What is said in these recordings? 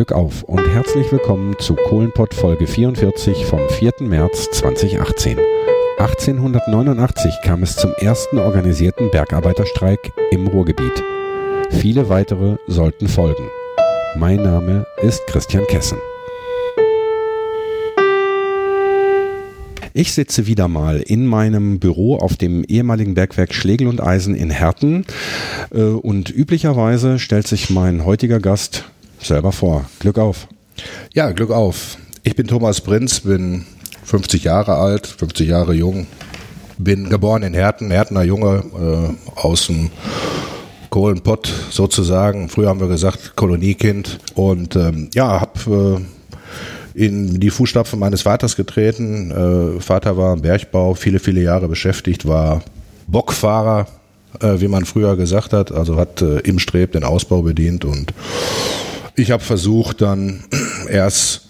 Glück auf und herzlich willkommen zu Kohlenpott Folge 44 vom 4. März 2018. 1889 kam es zum ersten organisierten Bergarbeiterstreik im Ruhrgebiet. Viele weitere sollten folgen. Mein Name ist Christian Kessen. Ich sitze wieder mal in meinem Büro auf dem ehemaligen Bergwerk Schlegel und Eisen in Herten äh, und üblicherweise stellt sich mein heutiger Gast selber vor. Glück auf. Ja, Glück auf. Ich bin Thomas Prinz, bin 50 Jahre alt, 50 Jahre jung, bin geboren in Herten, Hertener Junge äh, aus dem Kohlenpott sozusagen. Früher haben wir gesagt Koloniekind und ähm, ja, habe äh, in die Fußstapfen meines Vaters getreten. Äh, Vater war im Bergbau, viele, viele Jahre beschäftigt, war Bockfahrer, äh, wie man früher gesagt hat, also hat äh, im Streb den Ausbau bedient und ich habe versucht dann erst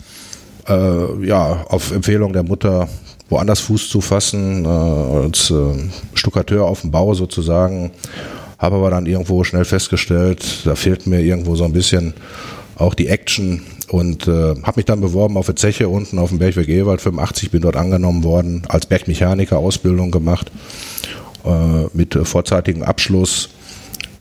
äh, ja auf Empfehlung der Mutter woanders Fuß zu fassen, äh, als äh, Stuckateur auf dem Bau sozusagen, habe aber dann irgendwo schnell festgestellt, da fehlt mir irgendwo so ein bisschen auch die Action und äh, habe mich dann beworben auf der Zeche unten auf dem Bergwerk Ewald 85, bin dort angenommen worden, als Bergmechaniker Ausbildung gemacht äh, mit äh, vorzeitigem Abschluss.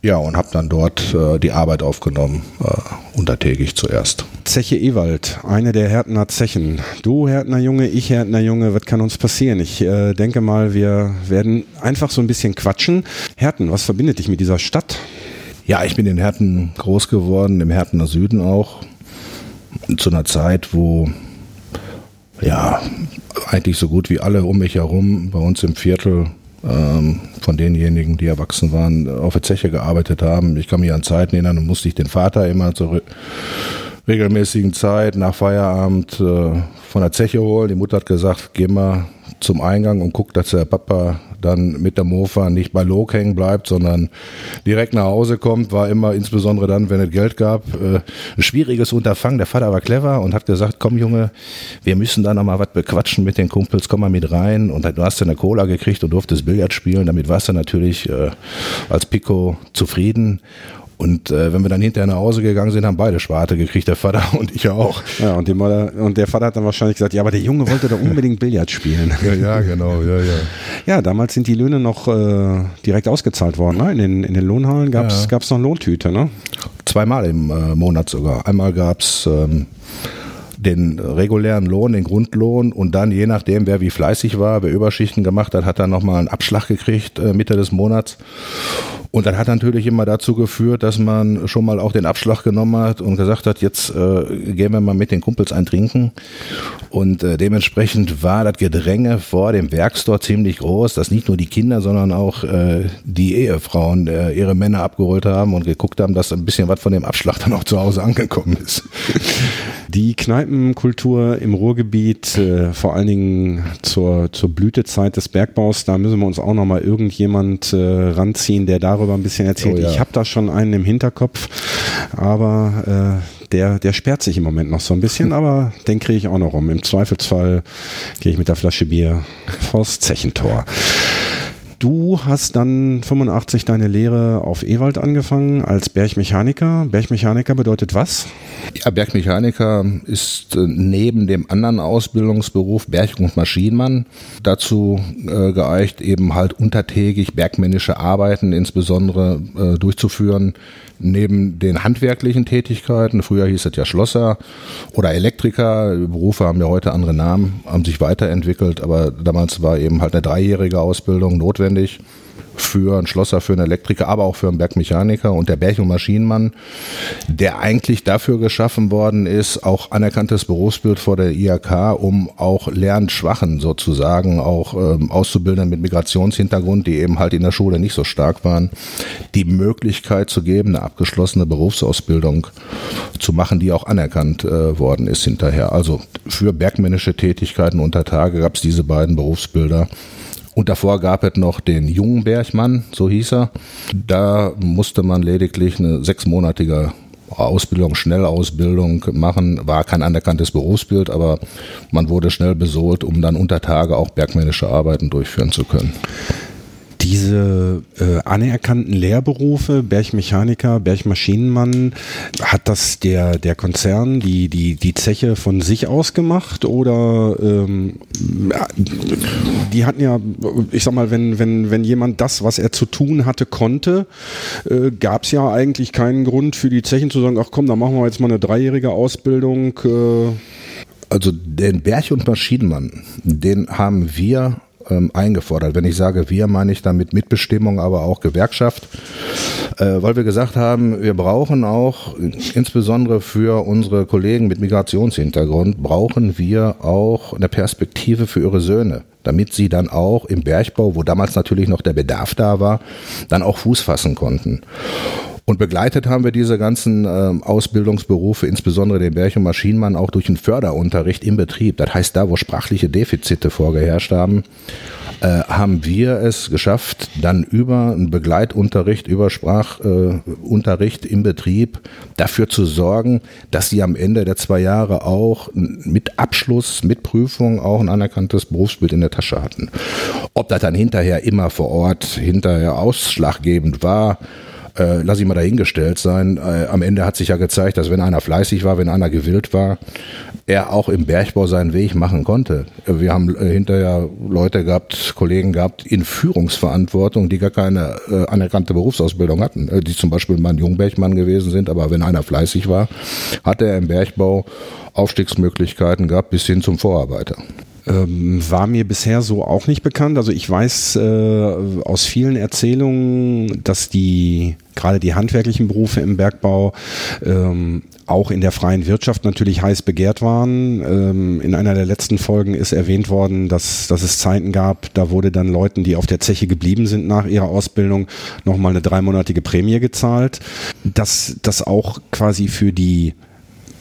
Ja, und habe dann dort äh, die Arbeit aufgenommen, äh, untertägig zuerst. Zeche Ewald, eine der Härtner Zechen. Du Härtner Junge, ich Härtner Junge, was kann uns passieren? Ich äh, denke mal, wir werden einfach so ein bisschen quatschen. Härten, was verbindet dich mit dieser Stadt? Ja, ich bin in Herten groß geworden, im Hertener Süden auch. Zu einer Zeit, wo ja eigentlich so gut wie alle um mich herum bei uns im Viertel ähm, von denjenigen, die erwachsen waren, auf der Zeche gearbeitet haben. Ich kann mich an Zeiten erinnern, da musste ich den Vater immer zur regelmäßigen Zeit nach Feierabend äh, von der Zeche holen. Die Mutter hat gesagt, geh mal zum Eingang und guck, dass der Papa dann mit der Mofa nicht bei Log hängen bleibt, sondern direkt nach Hause kommt, war immer insbesondere dann, wenn es Geld gab, äh, ein schwieriges Unterfangen. Der Vater war clever und hat gesagt, komm Junge, wir müssen da nochmal was bequatschen mit den Kumpels, komm mal mit rein. Und du hast dann eine Cola gekriegt und durftest Billard spielen. Damit warst du natürlich äh, als Pico zufrieden. Und äh, wenn wir dann hinterher nach Hause gegangen sind, haben beide Schwarte gekriegt, der Vater und ich auch. Ja, und, die Mutter, und der Vater hat dann wahrscheinlich gesagt, ja, aber der Junge wollte doch unbedingt Billard spielen. Ja, ja, genau, ja, ja. Ja, damals sind die Löhne noch äh, direkt ausgezahlt worden. Ne? In, den, in den Lohnhallen gab es ja. noch Lohntüte, ne? Zweimal im äh, Monat sogar. Einmal gab's ähm, den regulären Lohn, den Grundlohn und dann je nachdem, wer wie fleißig war, wer Überschichten gemacht hat, hat dann nochmal einen Abschlag gekriegt äh, Mitte des Monats. Und das hat natürlich immer dazu geführt, dass man schon mal auch den Abschlag genommen hat und gesagt hat, jetzt äh, gehen wir mal mit den Kumpels ein Trinken. Und äh, dementsprechend war das Gedränge vor dem Werkstor ziemlich groß, dass nicht nur die Kinder, sondern auch äh, die Ehefrauen äh, ihre Männer abgeholt haben und geguckt haben, dass ein bisschen was von dem Abschlag dann auch zu Hause angekommen ist. Die Kneipenkultur im Ruhrgebiet, äh, vor allen Dingen zur, zur Blütezeit des Bergbaus, da müssen wir uns auch nochmal irgendjemand äh, ranziehen, der darüber ein bisschen erzählt. Oh ja. Ich habe da schon einen im Hinterkopf, aber äh, der, der sperrt sich im Moment noch so ein bisschen, aber den kriege ich auch noch rum. Im Zweifelsfall gehe ich mit der Flasche Bier vors Zechentor. Du hast dann 85 deine Lehre auf Ewald angefangen als Bergmechaniker. Bergmechaniker bedeutet was? Ja, Bergmechaniker ist äh, neben dem anderen Ausbildungsberuf Berg- und Maschinenmann dazu äh, geeicht, eben halt untertägig bergmännische Arbeiten insbesondere äh, durchzuführen, neben den handwerklichen Tätigkeiten, früher hieß es ja Schlosser oder Elektriker, Berufe haben ja heute andere Namen, haben sich weiterentwickelt, aber damals war eben halt eine dreijährige Ausbildung notwendig für einen Schlosser, für einen Elektriker, aber auch für einen Bergmechaniker und der Berg- und Maschinenmann, der eigentlich dafür geschaffen worden ist, auch anerkanntes Berufsbild vor der IHK, um auch Lernschwachen sozusagen, auch ähm, Auszubildenden mit Migrationshintergrund, die eben halt in der Schule nicht so stark waren, die Möglichkeit zu geben, eine abgeschlossene Berufsausbildung zu machen, die auch anerkannt äh, worden ist hinterher. Also für bergmännische Tätigkeiten unter Tage gab es diese beiden Berufsbilder und davor gab es noch den jungen Bergmann, so hieß er. Da musste man lediglich eine sechsmonatige Ausbildung, Schnellausbildung machen, war kein anerkanntes Berufsbild, aber man wurde schnell besohlt, um dann unter Tage auch bergmännische Arbeiten durchführen zu können. Diese äh, anerkannten Lehrberufe, Bergmechaniker, Bergmaschinenmann, hat das der, der Konzern, die, die, die Zeche von sich aus gemacht oder ähm, die hatten ja, ich sag mal, wenn, wenn, wenn jemand das, was er zu tun hatte, konnte, äh, gab es ja eigentlich keinen Grund für die Zechen zu sagen, ach komm, da machen wir jetzt mal eine dreijährige Ausbildung. Äh. Also den Berg- und Maschinenmann, den haben wir ähm, eingefordert. Wenn ich sage wir, meine ich damit Mitbestimmung, aber auch Gewerkschaft, äh, weil wir gesagt haben, wir brauchen auch, insbesondere für unsere Kollegen mit Migrationshintergrund, brauchen wir auch eine Perspektive für ihre Söhne damit sie dann auch im Bergbau, wo damals natürlich noch der Bedarf da war, dann auch Fuß fassen konnten. Und begleitet haben wir diese ganzen äh, Ausbildungsberufe, insbesondere den Berg- und Maschinenmann, auch durch einen Förderunterricht im Betrieb. Das heißt, da, wo sprachliche Defizite vorgeherrscht haben, äh, haben wir es geschafft, dann über einen Begleitunterricht, über Sprachunterricht äh, im Betrieb dafür zu sorgen, dass sie am Ende der zwei Jahre auch mit Abschluss, mit Prüfung auch ein anerkanntes Berufsbild in der Tasche hatten. Ob das dann hinterher immer vor Ort hinterher ausschlaggebend war, äh, lass ich mal dahingestellt sein. Äh, am Ende hat sich ja gezeigt, dass wenn einer fleißig war, wenn einer gewillt war, er auch im Bergbau seinen Weg machen konnte. Wir haben äh, hinterher Leute gehabt, Kollegen gehabt in Führungsverantwortung, die gar keine äh, anerkannte Berufsausbildung hatten, äh, die zum Beispiel mal ein Jungbergmann gewesen sind, aber wenn einer fleißig war, hatte er im Bergbau Aufstiegsmöglichkeiten gehabt bis hin zum Vorarbeiter. Ähm, war mir bisher so auch nicht bekannt. Also ich weiß äh, aus vielen Erzählungen, dass die gerade die handwerklichen Berufe im Bergbau ähm, auch in der freien Wirtschaft natürlich heiß begehrt waren. Ähm, in einer der letzten Folgen ist erwähnt worden, dass, dass es Zeiten gab, da wurde dann Leuten, die auf der Zeche geblieben sind nach ihrer Ausbildung, nochmal eine dreimonatige Prämie gezahlt. Dass das auch quasi für die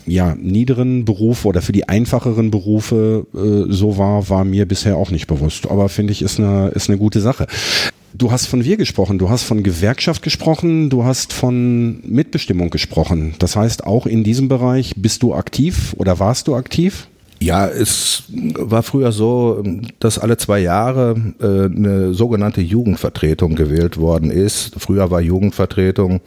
ja, niederen Berufe oder für die einfacheren Berufe äh, so war, war mir bisher auch nicht bewusst. Aber finde ich, ist eine, ist eine gute Sache. Du hast von wir gesprochen, du hast von Gewerkschaft gesprochen, du hast von Mitbestimmung gesprochen. Das heißt, auch in diesem Bereich bist du aktiv oder warst du aktiv? Ja, es war früher so, dass alle zwei Jahre äh, eine sogenannte Jugendvertretung gewählt worden ist. Früher war Jugendvertretung,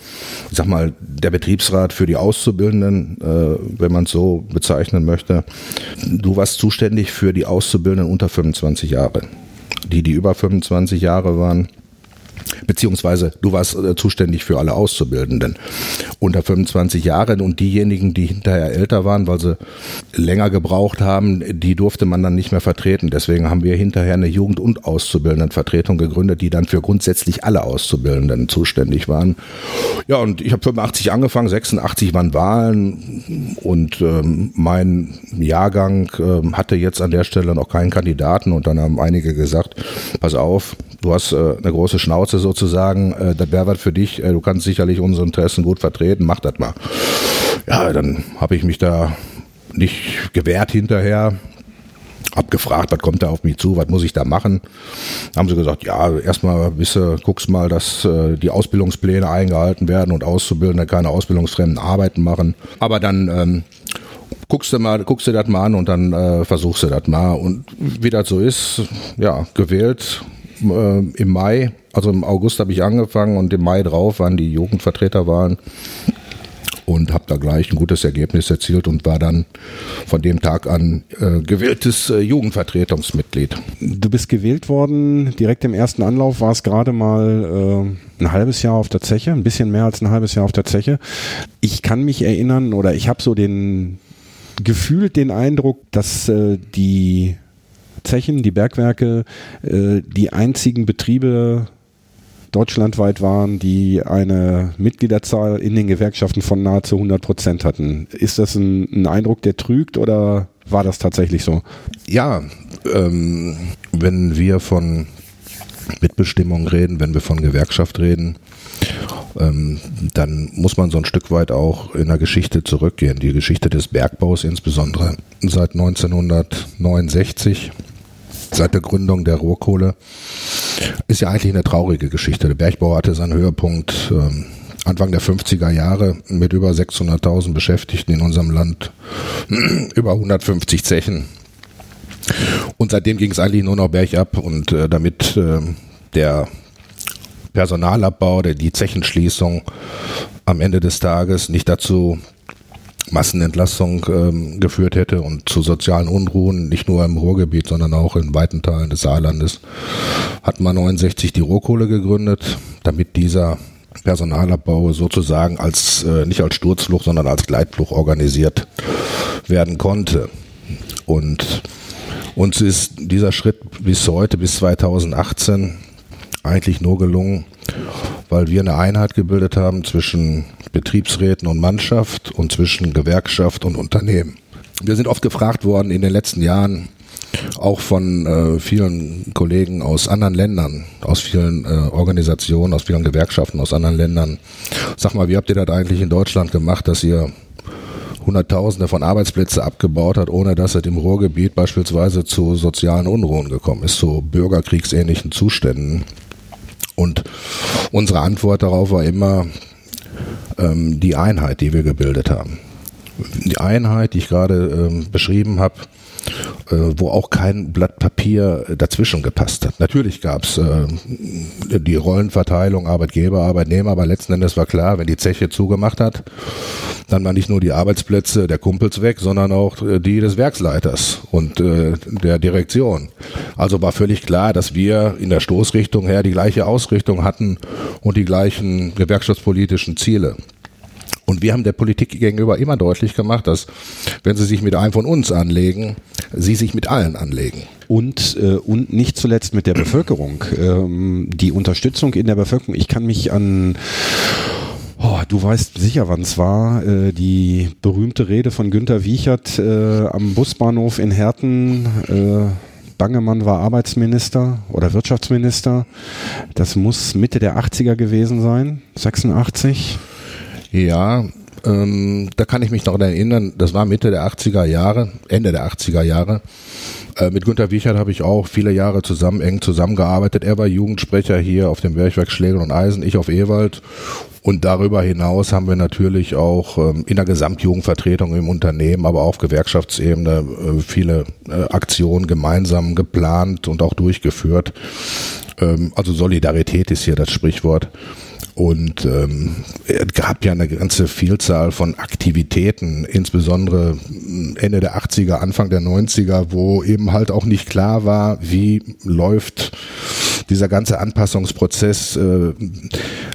ich sag mal, der Betriebsrat für die Auszubildenden, äh, wenn man es so bezeichnen möchte. Du warst zuständig für die Auszubildenden unter 25 Jahre. Die, die über 25 Jahre waren, beziehungsweise du warst äh, zuständig für alle Auszubildenden unter 25 Jahren und diejenigen, die hinterher älter waren, weil sie länger gebraucht haben, die durfte man dann nicht mehr vertreten. Deswegen haben wir hinterher eine Jugend- und Auszubildendenvertretung gegründet, die dann für grundsätzlich alle Auszubildenden zuständig waren. Ja, und ich habe 85 angefangen, 86 waren Wahlen und ähm, mein Jahrgang ähm, hatte jetzt an der Stelle noch keinen Kandidaten und dann haben einige gesagt, pass auf, du hast äh, eine große Schnauze sozusagen, äh, das wäre was für dich, äh, du kannst sicherlich unsere Interessen gut vertreten, mach das mal. Ja, dann habe ich mich da nicht gewehrt hinterher, abgefragt, was kommt da auf mich zu, was muss ich da machen? Haben sie gesagt, ja, erstmal wisse, guckst mal, dass äh, die Ausbildungspläne eingehalten werden und Auszubildende keine ausbildungsfremden Arbeiten machen. Aber dann ähm, guckst du mal, guckst du das mal an und dann äh, versuchst du das mal. Und wie das so ist, ja, gewählt äh, im Mai, also im August habe ich angefangen und im Mai drauf waren die Jugendvertreterwahlen und habe da gleich ein gutes Ergebnis erzielt und war dann von dem Tag an äh, gewähltes äh, Jugendvertretungsmitglied. Du bist gewählt worden, direkt im ersten Anlauf war es gerade mal äh, ein halbes Jahr auf der Zeche, ein bisschen mehr als ein halbes Jahr auf der Zeche. Ich kann mich erinnern oder ich habe so den gefühlt den Eindruck, dass äh, die Zechen, die Bergwerke, äh, die einzigen Betriebe deutschlandweit waren, die eine Mitgliederzahl in den Gewerkschaften von nahezu 100 Prozent hatten. Ist das ein, ein, Eindruck, der trügt oder war das tatsächlich so? Ja, ähm, wenn wir von Mitbestimmung reden, wenn wir von Gewerkschaft reden, ähm, dann muss man so ein Stück weit auch in der Geschichte zurückgehen. Die Geschichte des Bergbaus insbesondere seit 1969 seit der Gründung der Rohrkohle ist ja eigentlich eine traurige Geschichte. Der Bergbau hatte seinen Höhepunkt ähm, Anfang der 50er Jahre mit über 600.000 Beschäftigten in unserem Land, über 150 Zechen. Und seitdem ging es eigentlich nur noch bergab und äh, damit äh, der Personalabbau, der die Zechenschließung am Ende des Tages nicht dazu Massenentlassung ähm, geführt hätte und zu sozialen Unruhen, nicht nur im Ruhrgebiet, sondern auch in weiten Teilen des Saarlandes, hat man 69 die Rohkohle gegründet, damit dieser Personalabbau sozusagen als äh, nicht als Sturzflucht, sondern als Gleitflucht organisiert werden konnte. Und uns ist dieser Schritt bis heute, bis 2018, eigentlich nur gelungen, weil wir eine Einheit gebildet haben zwischen Betriebsräten und Mannschaft und zwischen Gewerkschaft und Unternehmen. Wir sind oft gefragt worden in den letzten Jahren, auch von äh, vielen Kollegen aus anderen Ländern, aus vielen äh, Organisationen, aus vielen Gewerkschaften aus anderen Ländern. Sag mal, wie habt ihr das eigentlich in Deutschland gemacht, dass ihr Hunderttausende von Arbeitsplätze abgebaut hat, ohne dass es im Ruhrgebiet beispielsweise zu sozialen Unruhen gekommen ist, zu bürgerkriegsähnlichen Zuständen? Und unsere Antwort darauf war immer die Einheit, die wir gebildet haben. Die Einheit, die ich gerade ähm, beschrieben habe, wo auch kein Blatt Papier dazwischen gepasst hat. Natürlich gab es äh, die Rollenverteilung Arbeitgeber, Arbeitnehmer, aber letzten Endes war klar, wenn die Zeche zugemacht hat, dann waren nicht nur die Arbeitsplätze der Kumpels weg, sondern auch äh, die des Werksleiters und äh, der Direktion. Also war völlig klar, dass wir in der Stoßrichtung her die gleiche Ausrichtung hatten und die gleichen gewerkschaftspolitischen Ziele. Und wir haben der Politik gegenüber immer deutlich gemacht, dass wenn sie sich mit einem von uns anlegen, sie sich mit allen anlegen. Und, äh, und nicht zuletzt mit der Bevölkerung. Ähm, die Unterstützung in der Bevölkerung. Ich kann mich an Oh, du weißt sicher, wann es war. Äh, die berühmte Rede von Günter Wiechert äh, am Busbahnhof in Herten. Äh, Bangemann war Arbeitsminister oder Wirtschaftsminister. Das muss Mitte der 80er gewesen sein, 86. Ja, ähm, da kann ich mich noch erinnern, das war Mitte der 80er Jahre, Ende der 80er Jahre. Äh, mit Günter Wiechert habe ich auch viele Jahre zusammen, eng zusammengearbeitet. Er war Jugendsprecher hier auf dem Bergwerk Schlegel und Eisen, ich auf Ewald. Und darüber hinaus haben wir natürlich auch ähm, in der Gesamtjugendvertretung im Unternehmen, aber auch auf Gewerkschaftsebene äh, viele äh, Aktionen gemeinsam geplant und auch durchgeführt. Ähm, also Solidarität ist hier das Sprichwort. Und ähm, es gab ja eine ganze Vielzahl von Aktivitäten, insbesondere Ende der 80er, Anfang der 90er, wo eben halt auch nicht klar war, wie läuft dieser ganze Anpassungsprozess. Äh,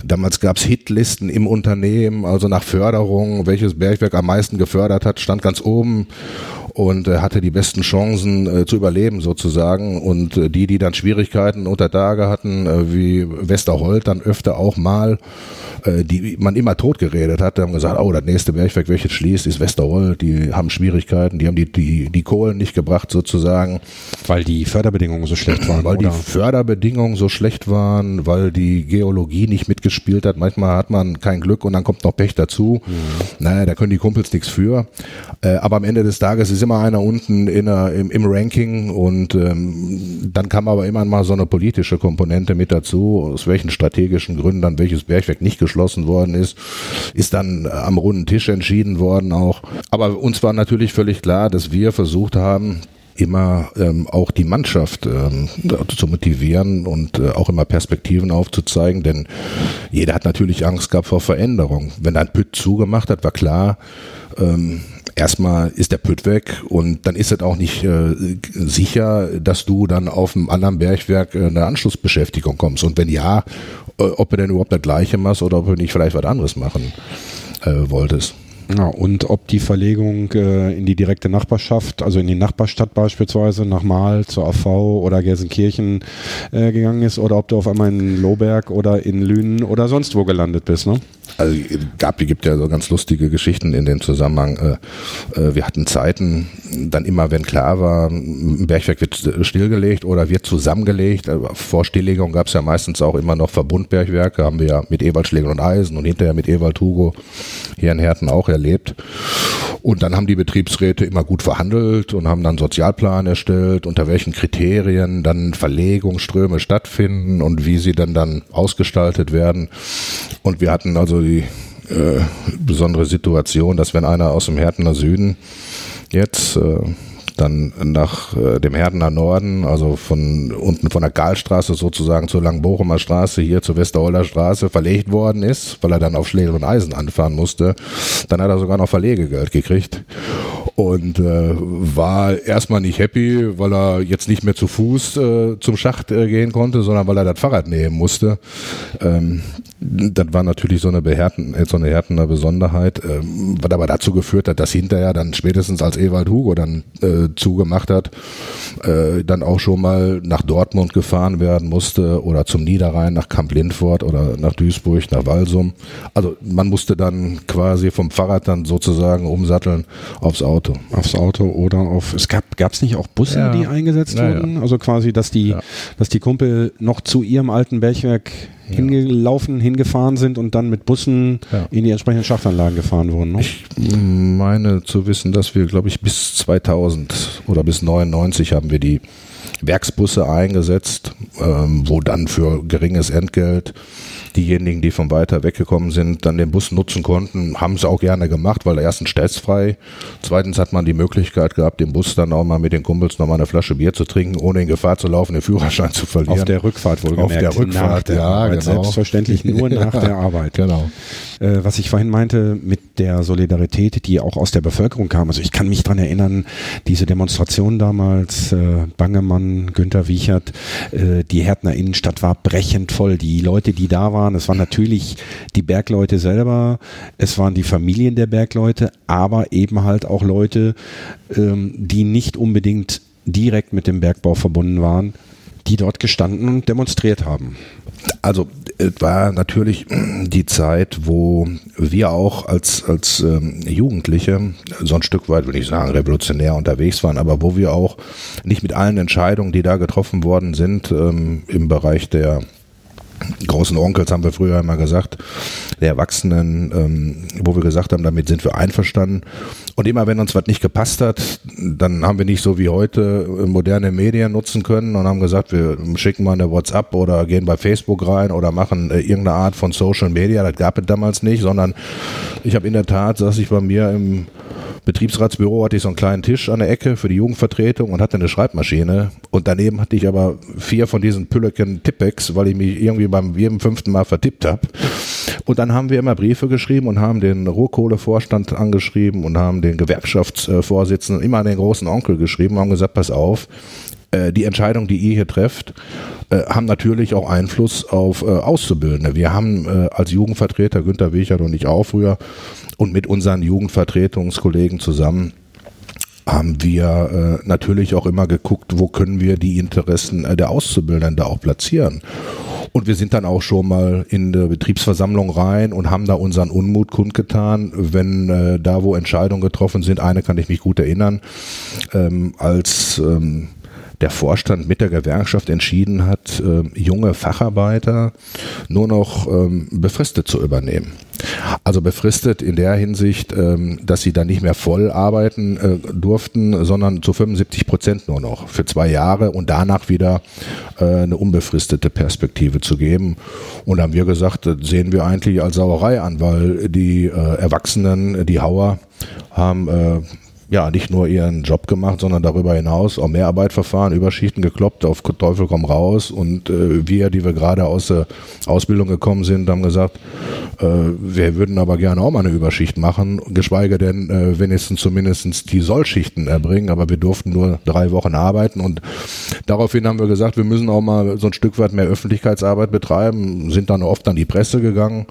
damals gab es Hitlisten im Unternehmen, also nach Förderung, welches Bergwerk am meisten gefördert hat, stand ganz oben und äh, hatte die besten Chancen äh, zu überleben sozusagen. Und äh, die, die dann Schwierigkeiten unter Tage hatten, äh, wie Westerholt dann öfter auch mal, äh, die man immer totgeredet hat, haben gesagt, oh, das nächste Bergwerk, welches schließt, ist Westerholt, die haben Schwierigkeiten, die haben die, die, die Kohlen nicht gebracht sozusagen. Weil die Förderbedingungen so schlecht waren. Weil oder? die Förderbedingungen so schlecht waren, weil die Geologie nicht mitgespielt hat. Manchmal hat man kein Glück und dann kommt noch Pech dazu. Mhm. Naja, da können die Kumpels nichts für. Äh, aber am Ende des Tages ist immer einer unten in im, im Ranking und ähm, dann kam aber immer mal so eine politische Komponente mit dazu, aus welchen strategischen Gründen dann welches Bergwerk nicht geschlossen worden ist, ist dann äh, am runden Tisch entschieden worden auch. Aber uns war natürlich völlig klar, dass wir versucht haben, immer ähm, auch die Mannschaft ähm, zu motivieren und äh, auch immer Perspektiven aufzuzeigen, denn jeder hat natürlich Angst gehabt vor Veränderung. Wenn ein Püt zugemacht hat, war klar, ähm, erstmal ist der Pütt weg und dann ist es auch nicht äh, sicher, dass du dann auf einem anderen Bergwerk äh, eine Anschlussbeschäftigung kommst. Und wenn ja, äh, ob du denn überhaupt das Gleiche machst oder ob du nicht vielleicht was anderes machen äh, wolltest. Ja, und ob die Verlegung äh, in die direkte Nachbarschaft, also in die Nachbarstadt beispielsweise, nach Mahl zur AV oder Gelsenkirchen gegangen ist, oder ob du auf einmal in Lohberg oder in Lünen oder sonst wo gelandet bist, ne? Also gab, gibt ja so ganz lustige Geschichten in dem Zusammenhang. Äh, äh, wir hatten Zeiten, dann immer, wenn klar war, ein Bergwerk wird stillgelegt oder wird zusammengelegt. Äh, vor Stilllegung gab es ja meistens auch immer noch Verbundbergwerke, haben wir ja mit Ewald Schlegel und Eisen und hinterher mit Ewald Hugo hier in Herten auch erlebt. Und dann haben die Betriebsräte immer gut verhandelt und haben dann Sozialplan erstellt, unter welchen Kriterien dann Verlegungsströme stattfinden und wie sie dann dann ausgestaltet werden. Und wir hatten also die äh, besondere Situation, dass wenn einer aus dem Härtener Süden jetzt äh, dann nach äh, dem Herdener Norden, also von unten von der Karlstraße sozusagen zur Langbochumer Straße hier zur Westerholder Straße verlegt worden ist, weil er dann auf Schlegel und Eisen anfahren musste. Dann hat er sogar noch Verlegegeld gekriegt und äh, war erstmal nicht happy, weil er jetzt nicht mehr zu Fuß äh, zum Schacht äh, gehen konnte, sondern weil er das Fahrrad nehmen musste. Ähm, das war natürlich so eine, Behärten, äh, so eine Härtener Besonderheit, ähm, was aber dazu geführt hat, dass hinterher dann spätestens als Ewald Hugo dann äh, zugemacht hat, äh, dann auch schon mal nach Dortmund gefahren werden musste oder zum Niederrhein, nach Kamp Lindfort oder nach Duisburg, nach Walsum. Also man musste dann quasi vom Fahrrad dann sozusagen umsatteln aufs Auto. Auto. Aufs Auto oder auf. Es gab es nicht auch Busse, ja. die eingesetzt ja, wurden? Ja. Also quasi, dass die, dass die Kumpel noch zu ihrem alten Bergwerk hingelaufen, hingefahren sind und dann mit Bussen in die entsprechenden Schachtanlagen gefahren wurden. Ne? Ich meine zu wissen, dass wir, glaube ich, bis 2000 oder bis 99 haben wir die Werksbusse eingesetzt, ähm, wo dann für geringes Entgelt diejenigen, die von weiter weggekommen sind, dann den Bus nutzen konnten, haben es auch gerne gemacht, weil erstens stressfrei, zweitens hat man die Möglichkeit gehabt, den Bus dann auch mal mit den Kumpels noch mal eine Flasche Bier zu trinken, ohne in Gefahr zu laufen, den Führerschein zu verlieren. Auf der Rückfahrt wohlgemerkt. Auf der Rückfahrt, der ja, Arbeit, genau. Selbstverständlich nur nach der Arbeit. Genau. Äh, was ich vorhin meinte mit der Solidarität, die auch aus der Bevölkerung kam. Also ich kann mich dran erinnern, diese Demonstration damals, äh, Bangemann, Günter Wiechert, äh, die Härtner Innenstadt war brechend voll. Die Leute, die da waren. Es waren natürlich die Bergleute selber, es waren die Familien der Bergleute, aber eben halt auch Leute, ähm, die nicht unbedingt direkt mit dem Bergbau verbunden waren, die dort gestanden und demonstriert haben. Also es war natürlich die Zeit, wo wir auch als, als ähm, Jugendliche so ein Stück weit, würde ich sagen, revolutionär unterwegs waren, aber wo wir auch nicht mit allen Entscheidungen, die da getroffen worden sind, ähm, im Bereich der großen Onkels haben wir früher immer gesagt, der Erwachsenen, ähm, wo wir gesagt haben, damit sind wir einverstanden. Und immer wenn uns was nicht gepasst hat, dann haben wir nicht so wie heute äh, moderne Medien nutzen können und haben gesagt, wir schicken mal eine WhatsApp oder gehen bei Facebook rein oder machen äh, irgendeine Art von Social Media. Das gab es damals nicht, sondern ich habe in der Tat, saß ich bei mir im Betriebsratsbüro hatte ich so einen kleinen Tisch an der Ecke für die Jugendvertretung und hatte eine Schreibmaschine. Und daneben hatte ich aber vier von diesen Pülleken Tippex, weil ich mich irgendwie beim jedem fünften Mal vertippt habe. Und dann haben wir immer Briefe geschrieben und haben den Rohkohlevorstand angeschrieben und haben den Gewerkschaftsvorsitzenden immer an den großen Onkel geschrieben und haben gesagt, pass auf, äh, die Entscheidung, die ihr hier trefft, äh, haben natürlich auch Einfluss auf äh, Auszubildende. Wir haben als Jugendvertreter, Günter Wichert und ich auch früher, und mit unseren Jugendvertretungskollegen zusammen haben wir äh, natürlich auch immer geguckt, wo können wir die Interessen äh, der Auszubildenden da auch platzieren. Und wir sind dann auch schon mal in der Betriebsversammlung rein und haben da unseren Unmut kundgetan, wenn äh, da, wo Entscheidungen getroffen sind, eine kann ich mich gut erinnern, ähm, als ähm, der Vorstand mit der Gewerkschaft entschieden hat, äh, junge Facharbeiter nur noch ähm, befristet zu übernehmen. Also befristet in der Hinsicht, ähm, dass sie dann nicht mehr voll arbeiten äh, durften, sondern zu 75 Prozent nur noch für zwei Jahre und danach wieder äh, eine unbefristete Perspektive zu geben. Und haben wir gesagt, das sehen wir eigentlich als Sauerei an, weil die äh, Erwachsenen, die Hauer, haben ja, nicht nur ihren Job gemacht, sondern darüber hinaus auch Mehrarbeitverfahren, Überschichten gekloppt, auf Teufel komm raus. Und äh, wir, die wir gerade aus der Ausbildung gekommen sind, haben gesagt, äh, wir würden aber gerne auch mal eine Überschicht machen, geschweige denn äh, wenigstens zumindest die Sollschichten erbringen, aber wir durften nur drei Wochen arbeiten. Und daraufhin haben wir gesagt, wir müssen auch mal so ein Stück weit mehr Öffentlichkeitsarbeit betreiben, sind dann oft an die Presse gegangen,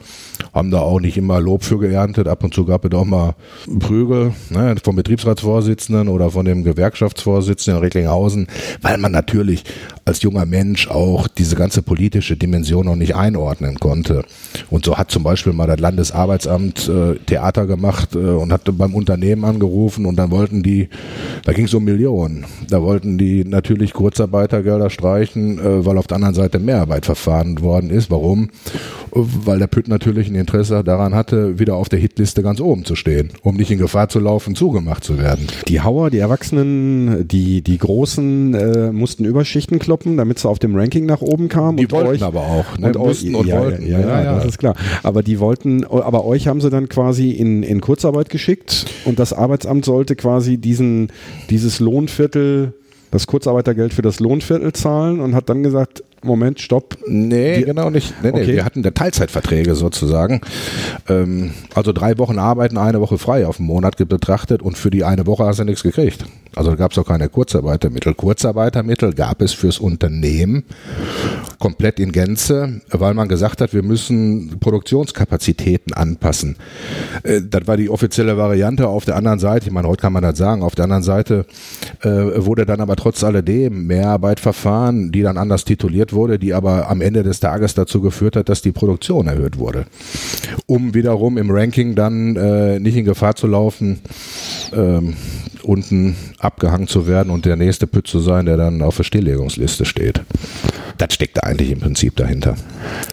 haben da auch nicht immer Lob für geerntet, ab und zu gab es auch mal Prügel ne, vom Betriebsratsvorsitzenden oder von dem Gewerkschaftsvorsitzenden in Recklinghausen, weil man natürlich als junger Mensch auch diese ganze politische Dimension noch nicht einordnen konnte. Und so hat zum Beispiel mal das Landesarbeitsamt äh, Theater gemacht äh, und hat beim Unternehmen angerufen und dann wollten die, da ging es um Millionen, da wollten die natürlich Kurzarbeitergelder streichen, äh, weil auf der anderen Seite Mehrarbeit verfahren worden ist. Warum? Weil der Pütt natürlich ein Interesse daran hatte, wieder auf der Hitliste ganz oben zu stehen, um nicht in Gefahr zu laufen, zugemacht zu zu werden. Die Hauer, die Erwachsenen, die, die Großen äh, mussten Überschichten kloppen, damit sie auf dem Ranking nach oben kamen. Die wollten euch, aber auch, ne? und mussten und ja, wollten. Ja, ja, ja, das ist klar. Aber die wollten, aber euch haben sie dann quasi in, in Kurzarbeit geschickt und das Arbeitsamt sollte quasi diesen, dieses Lohnviertel das Kurzarbeitergeld für das Lohnviertel zahlen und hat dann gesagt, Moment, stopp. Nee, Die, genau nicht. Nee, nee, okay. Wir hatten der Teilzeitverträge sozusagen. Ähm, also drei Wochen arbeiten, eine Woche frei auf den Monat betrachtet und für die eine Woche hast du nichts gekriegt. Also da gab es auch keine Kurzarbeitermittel. Kurzarbeitermittel gab es fürs Unternehmen komplett in Gänze, weil man gesagt hat, wir müssen Produktionskapazitäten anpassen. Äh, das war die offizielle Variante. Auf der anderen Seite, ich meine, heute kann man das sagen, auf der anderen Seite äh, wurde dann aber trotz alledem Mehrarbeitverfahren, die dann anders tituliert wurde, die aber am Ende des Tages dazu geführt hat, dass die Produktion erhöht wurde. Um wiederum im Ranking dann äh, nicht in Gefahr zu laufen, ähm, unten abgehangen zu werden und der nächste Püt zu sein, der dann auf der Stilllegungsliste steht. Das steckt eigentlich im Prinzip dahinter.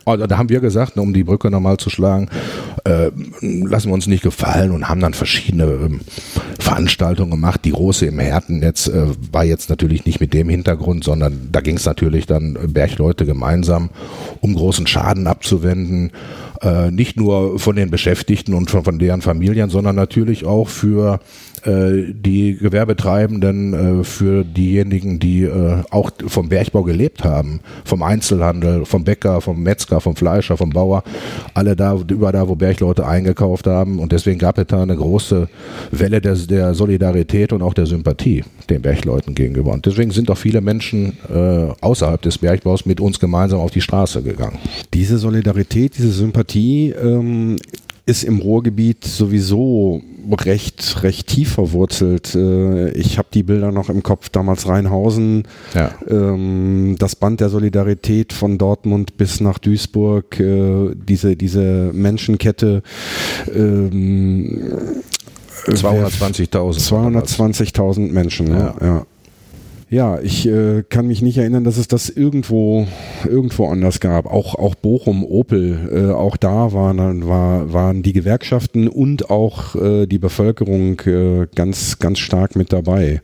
Also da haben wir gesagt, um die Brücke nochmal zu schlagen, äh, lassen wir uns nicht gefallen und haben dann verschiedene ähm, Veranstaltungen gemacht. Die große im Härtennetz äh, war jetzt natürlich nicht mit dem Hintergrund, sondern da ging es natürlich dann äh, Bergleute gemeinsam, um großen Schaden abzuwenden äh, nicht nur von den Beschäftigten und von, von deren Familien, sondern natürlich auch für äh, die Gewerbetreibenden, äh, für diejenigen, die äh, auch vom Bergbau gelebt haben, vom Einzelhandel, vom Bäcker, vom Metzger, vom Fleischer, vom Bauer, alle da, über da, wo Bergleute eingekauft haben. Und deswegen gab es da eine große Welle der, der Solidarität und auch der Sympathie den Bergleuten gegenüber. Und deswegen sind auch viele Menschen äh, außerhalb des Bergbaus mit uns gemeinsam auf die Straße gegangen. Diese Solidarität, diese Sympathie ähm, ist im Ruhrgebiet sowieso recht, recht tief verwurzelt. Äh, ich habe die Bilder noch im Kopf, damals Rheinhausen, ja. Ähm, das Band der Solidarität von Dortmund bis nach Duisburg, äh, diese, diese Menschenkette. 220.000. 220.000 Menschen, ja. ja. Ja, ich äh, kann mich nicht erinnern, dass es das irgendwo irgendwo anders gab. Auch auch Bochum, Opel, äh, auch da waren war, waren die Gewerkschaften und auch äh, die Bevölkerung äh, ganz ganz stark mit dabei.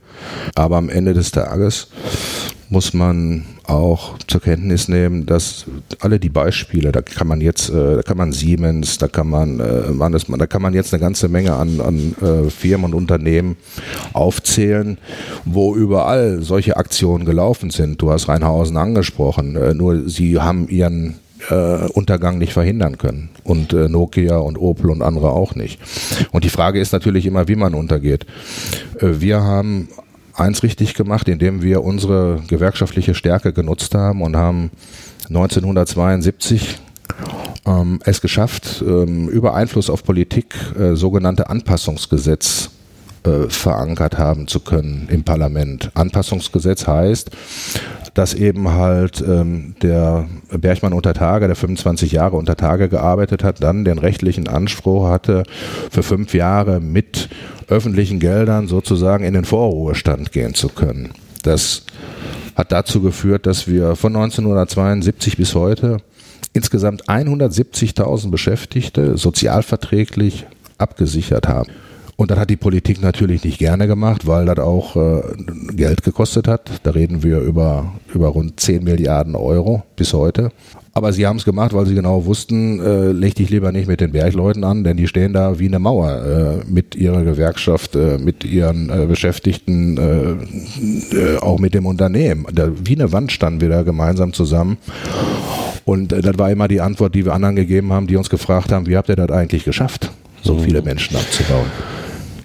Aber am Ende des Tages muss man auch zur Kenntnis nehmen, dass alle die Beispiele, da kann man jetzt, äh, da kann man Siemens, da kann man, äh, man da kann man jetzt eine ganze Menge an, an äh, Firmen und Unternehmen aufzählen, wo überall solche Aktionen gelaufen sind. Du hast Rheinhausen angesprochen, nur sie haben ihren äh, Untergang nicht verhindern können. Und äh, Nokia und Opel und andere auch nicht. Und die Frage ist natürlich immer, wie man untergeht. Äh, wir haben eins richtig gemacht, indem wir unsere gewerkschaftliche Stärke genutzt haben und haben 1972 ähm, es geschafft, ähm, über Einfluss auf Politik äh, sogenannte Anpassungsgesetz äh, verankert haben zu können im Parlament. Anpassungsgesetz heißt, dass eben halt ähm, der Bergmann unter Tage, der 25 Jahre unter Tage gearbeitet hat, dann den rechtlichen Anspruch hatte, für fünf Jahre mit öffentlichen Geldern sozusagen in den Vorruhestand gehen zu können. Das hat dazu geführt, dass wir von 1972 bis heute insgesamt 170.000 Beschäftigte sozialverträglich abgesichert haben. Und das hat die Politik natürlich nicht gerne gemacht, weil das auch äh, Geld gekostet hat. Da reden wir über, über rund 10 Milliarden Euro bis heute. Aber sie haben es gemacht, weil sie genau wussten, äh, leg dich lieber nicht mit den Bergleuten an, denn die stehen da wie eine Mauer äh, mit ihrer Gewerkschaft, äh, mit ihren äh, Beschäftigten, äh, äh, auch mit dem Unternehmen. Da, wie eine Wand standen wir da gemeinsam zusammen. Und das war immer die Antwort, die wir anderen gegeben haben, die uns gefragt haben, wie habt ihr das eigentlich geschafft, so mhm. viele Menschen abzubauen?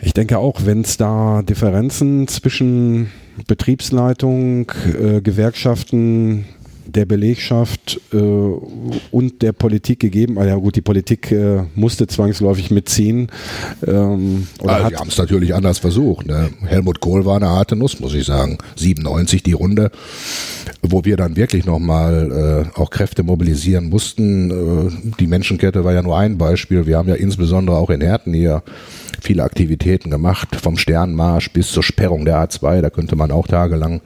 Ich denke auch, wenn es da Differenzen zwischen Betriebsleitung, äh, Gewerkschaften, der Belegschaft äh, und der Politik gegeben. Ah ja gut, die Politik äh, musste zwangsläufig mitziehen. Ähm, also, wir haben es natürlich anders versucht. Ne? Helmut Kohl war eine harte Nuss, muss ich sagen. 97 die Runde, wo wir dann wirklich nochmal äh, auch Kräfte mobilisieren mussten. Äh, die Menschenkette war ja nur ein Beispiel. Wir haben ja insbesondere auch in Herten hier viele Aktivitäten gemacht, vom Sternmarsch bis zur Sperrung der A2, da könnte man auch tagelang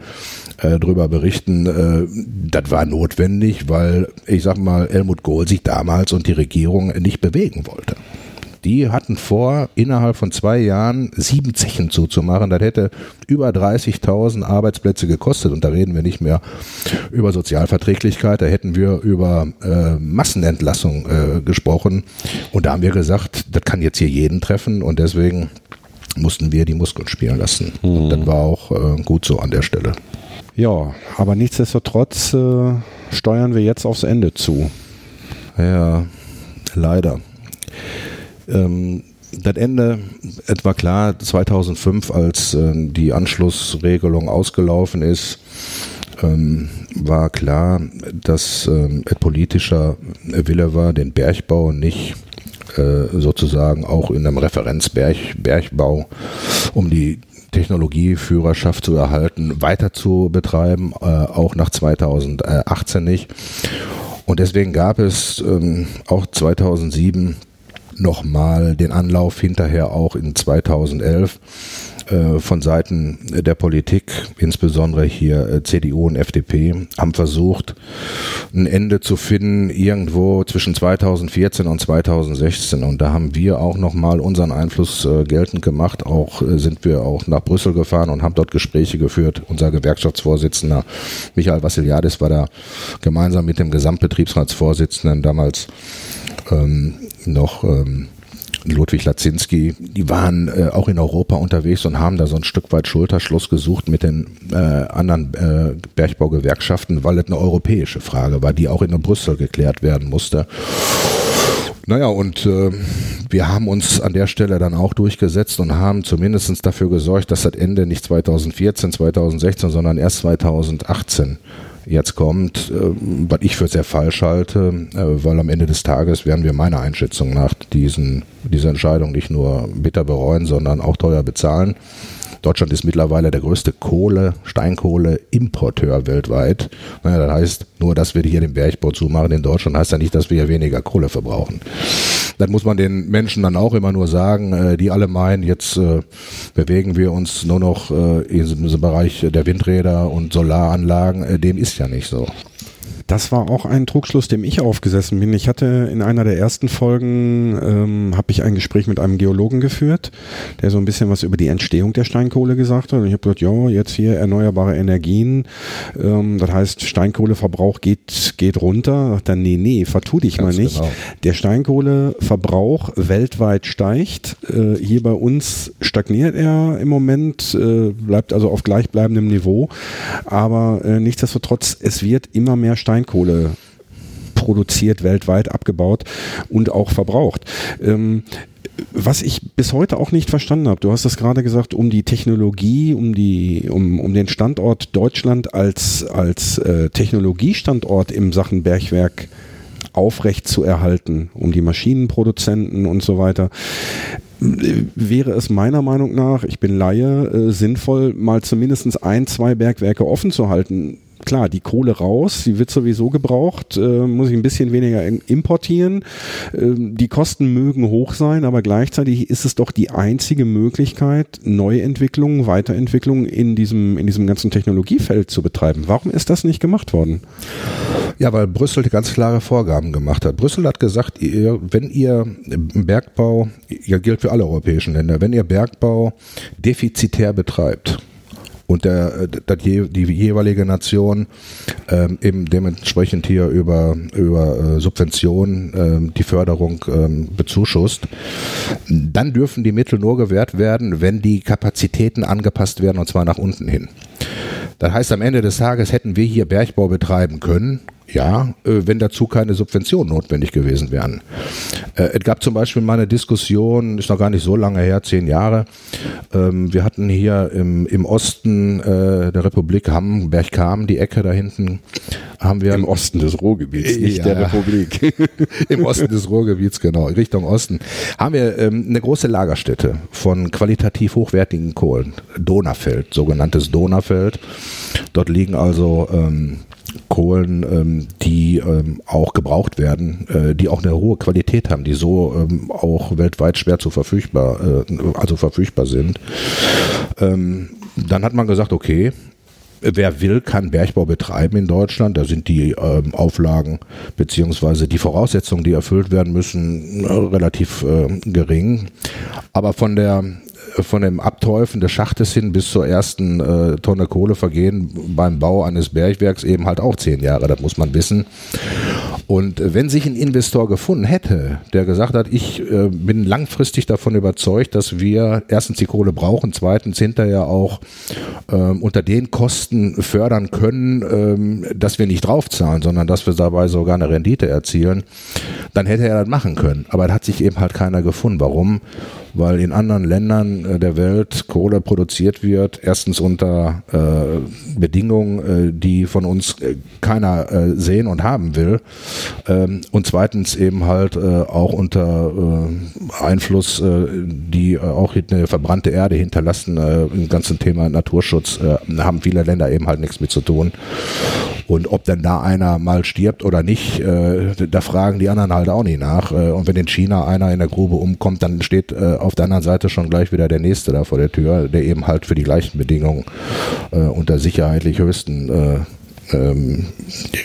äh, drüber berichten. Äh, das war notwendig, weil ich sag mal, Helmut Kohl sich damals und die Regierung nicht bewegen wollte. Die hatten vor, innerhalb von zwei Jahren sieben Zechen zuzumachen. Das hätte über 30.000 Arbeitsplätze gekostet. Und da reden wir nicht mehr über Sozialverträglichkeit, da hätten wir über äh, Massenentlassung äh, gesprochen. Und da haben wir gesagt, das kann jetzt hier jeden treffen. Und deswegen mussten wir die Muskeln spielen lassen. Mhm. Und das war auch äh, gut so an der Stelle. Ja, aber nichtsdestotrotz äh, steuern wir jetzt aufs Ende zu. Ja, leider. Ähm, das Ende etwa klar 2005, als äh, die Anschlussregelung ausgelaufen ist, ähm, war klar, dass ähm, politischer Wille war, den Bergbau nicht äh, sozusagen auch in einem Referenzbergbau, um die Technologieführerschaft zu erhalten, weiter zu betreiben, äh, auch nach 2018 nicht. Und deswegen gab es ähm, auch 2007 nochmal den Anlauf hinterher auch in 2011 äh, von Seiten der Politik, insbesondere hier äh, CDU und FDP, haben versucht, ein Ende zu finden irgendwo zwischen 2014 und 2016. Und da haben wir auch nochmal unseren Einfluss äh, geltend gemacht. Auch sind wir auch nach Brüssel gefahren und haben dort Gespräche geführt. Unser Gewerkschaftsvorsitzender Michael Vassiliadis war da gemeinsam mit dem Gesamtbetriebsratsvorsitzenden damals ähm, noch ähm, Ludwig Lazinski, die waren äh, auch in Europa unterwegs und haben da so ein Stück weit Schulterschluss gesucht mit den äh, anderen äh, Bergbaugewerkschaften, weil es eine europäische Frage war, die auch in Brüssel geklärt werden musste. Naja, und äh, wir haben uns an der Stelle dann auch durchgesetzt und haben zumindest dafür gesorgt, dass das Ende nicht 2014, 2016, sondern erst 2018 jetzt kommt, äh, was ich für sehr falsch halte, äh, weil am Ende des Tages werden wir meiner Einschätzung nach diesen, diese Entscheidung nicht nur bitter bereuen, sondern auch teuer bezahlen. Deutschland ist mittlerweile der größte Kohle, Steinkohle-Importeur weltweit. Naja, das heißt, nur dass wir hier den Bergbau zumachen in Deutschland, heißt ja nicht, dass wir hier weniger Kohle verbrauchen. Das muss man den Menschen dann auch immer nur sagen, äh, die alle meinen, jetzt äh, bewegen wir uns nur noch äh, in diesem Bereich der Windräder und Solaranlagen. Dem ist ja nicht so. Das war auch ein Trugschluss, dem ich aufgesessen bin. Ich hatte in einer der ersten Folgen ähm, habe ich ein Gespräch mit einem Geologen geführt, der so ein bisschen was über die Entstehung der Steinkohle gesagt hat. Und ich habe gesagt, ja, jetzt hier erneuerbare Energien. Ähm, das heißt, Steinkohleverbrauch geht geht runter. Sagt dann, nee, nee, vertu dich Ganz mal nicht. Genau. Der Steinkohleverbrauch weltweit steigt. Äh, hier bei uns stagniert er im Moment, äh, bleibt also auf gleichbleibendem Niveau. Aber äh, nichtsdestotrotz, es wird immer mehr Steinkohle Steinkohle produziert, weltweit abgebaut und auch verbraucht. Ähm, was ich bis heute auch nicht verstanden habe, du hast es gerade gesagt, um die Technologie, um die, um, um den Standort Deutschland als, als äh, Technologiestandort im Sachen Bergwerk aufrecht zu erhalten, um die Maschinenproduzenten und so weiter wäre es meiner Meinung nach, ich bin Laie, äh, sinnvoll, mal zumindest ein, zwei Bergwerke offen zu halten klar, die Kohle raus, die wird sowieso gebraucht, äh, muss ich ein bisschen weniger importieren. Äh, die Kosten mögen hoch sein, aber gleichzeitig ist es doch die einzige Möglichkeit, Neuentwicklungen, Weiterentwicklungen in diesem, in diesem ganzen Technologiefeld zu betreiben. Warum ist das nicht gemacht worden? Ja, weil Brüssel ganz klare Vorgaben gemacht hat. Brüssel hat gesagt, ihr, wenn ihr Bergbau, ja gilt für alle europäischen Länder, wenn ihr Bergbau defizitär betreibt, und der, der, die jeweilige Nation ähm, eben dementsprechend hier über, über äh, Subventionen ähm, die Förderung ähm, bezuschusst, dann dürfen die Mittel nur gewährt werden, wenn die Kapazitäten angepasst werden und zwar nach unten hin. Das heißt, am Ende des Tages hätten wir hier Bergbau betreiben können, ja, äh, wenn dazu keine Subventionen notwendig gewesen wären. Äh, es gab zum Beispiel mal eine Diskussion, ist noch gar nicht so lange her, zehn Jahre. Ähm, wir hatten hier im, im Osten äh, der Republik Hamburg kam die Ecke da hinten, haben wir im Osten des Ruhrgebiets, nicht ja, der Republik. Im Osten des Ruhrgebiets, genau, Richtung Osten, haben wir ähm, eine große Lagerstätte von qualitativ hochwertigen Kohlen, Donafeld, sogenanntes Donafeld. Dort liegen also ähm, Kohlen, ähm, die ähm, auch gebraucht werden, äh, die auch eine hohe Qualität haben, die so ähm, auch weltweit schwer zu verfügbar, äh, also verfügbar sind. Ähm, dann hat man gesagt, okay, wer will, kann Bergbau betreiben in Deutschland. Da sind die ähm, Auflagen beziehungsweise die Voraussetzungen, die erfüllt werden müssen, äh, relativ äh, gering. Aber von der von dem Abteufen des Schachtes hin bis zur ersten äh, Tonne Kohle vergehen beim Bau eines Bergwerks eben halt auch zehn Jahre, das muss man wissen. Und äh, wenn sich ein Investor gefunden hätte, der gesagt hat, ich äh, bin langfristig davon überzeugt, dass wir erstens die Kohle brauchen, zweitens hinterher auch ähm, unter den Kosten fördern können, ähm, dass wir nicht draufzahlen, sondern dass wir dabei sogar eine Rendite erzielen, dann hätte er das machen können. Aber da hat sich eben halt keiner gefunden. Warum? Weil in anderen Ländern äh, der Welt Kohle produziert wird, erstens unter äh, Bedingungen, äh, die von uns äh, keiner äh, sehen und haben will, ähm, und zweitens eben halt äh, auch unter Einfluss, die auch eine verbrannte Erde hinterlassen, im ganzen Thema Naturschutz haben viele Länder eben halt nichts mit zu tun. Und ob denn da einer mal stirbt oder nicht, da fragen die anderen halt auch nicht nach. und wenn in China einer in der Grube umkommt, dann steht auf der anderen Seite schon gleich wieder der nächste da vor der Tür, der eben halt für die gleichen Bedingungen äh, unter sicherheitlich höchsten äh, ähm,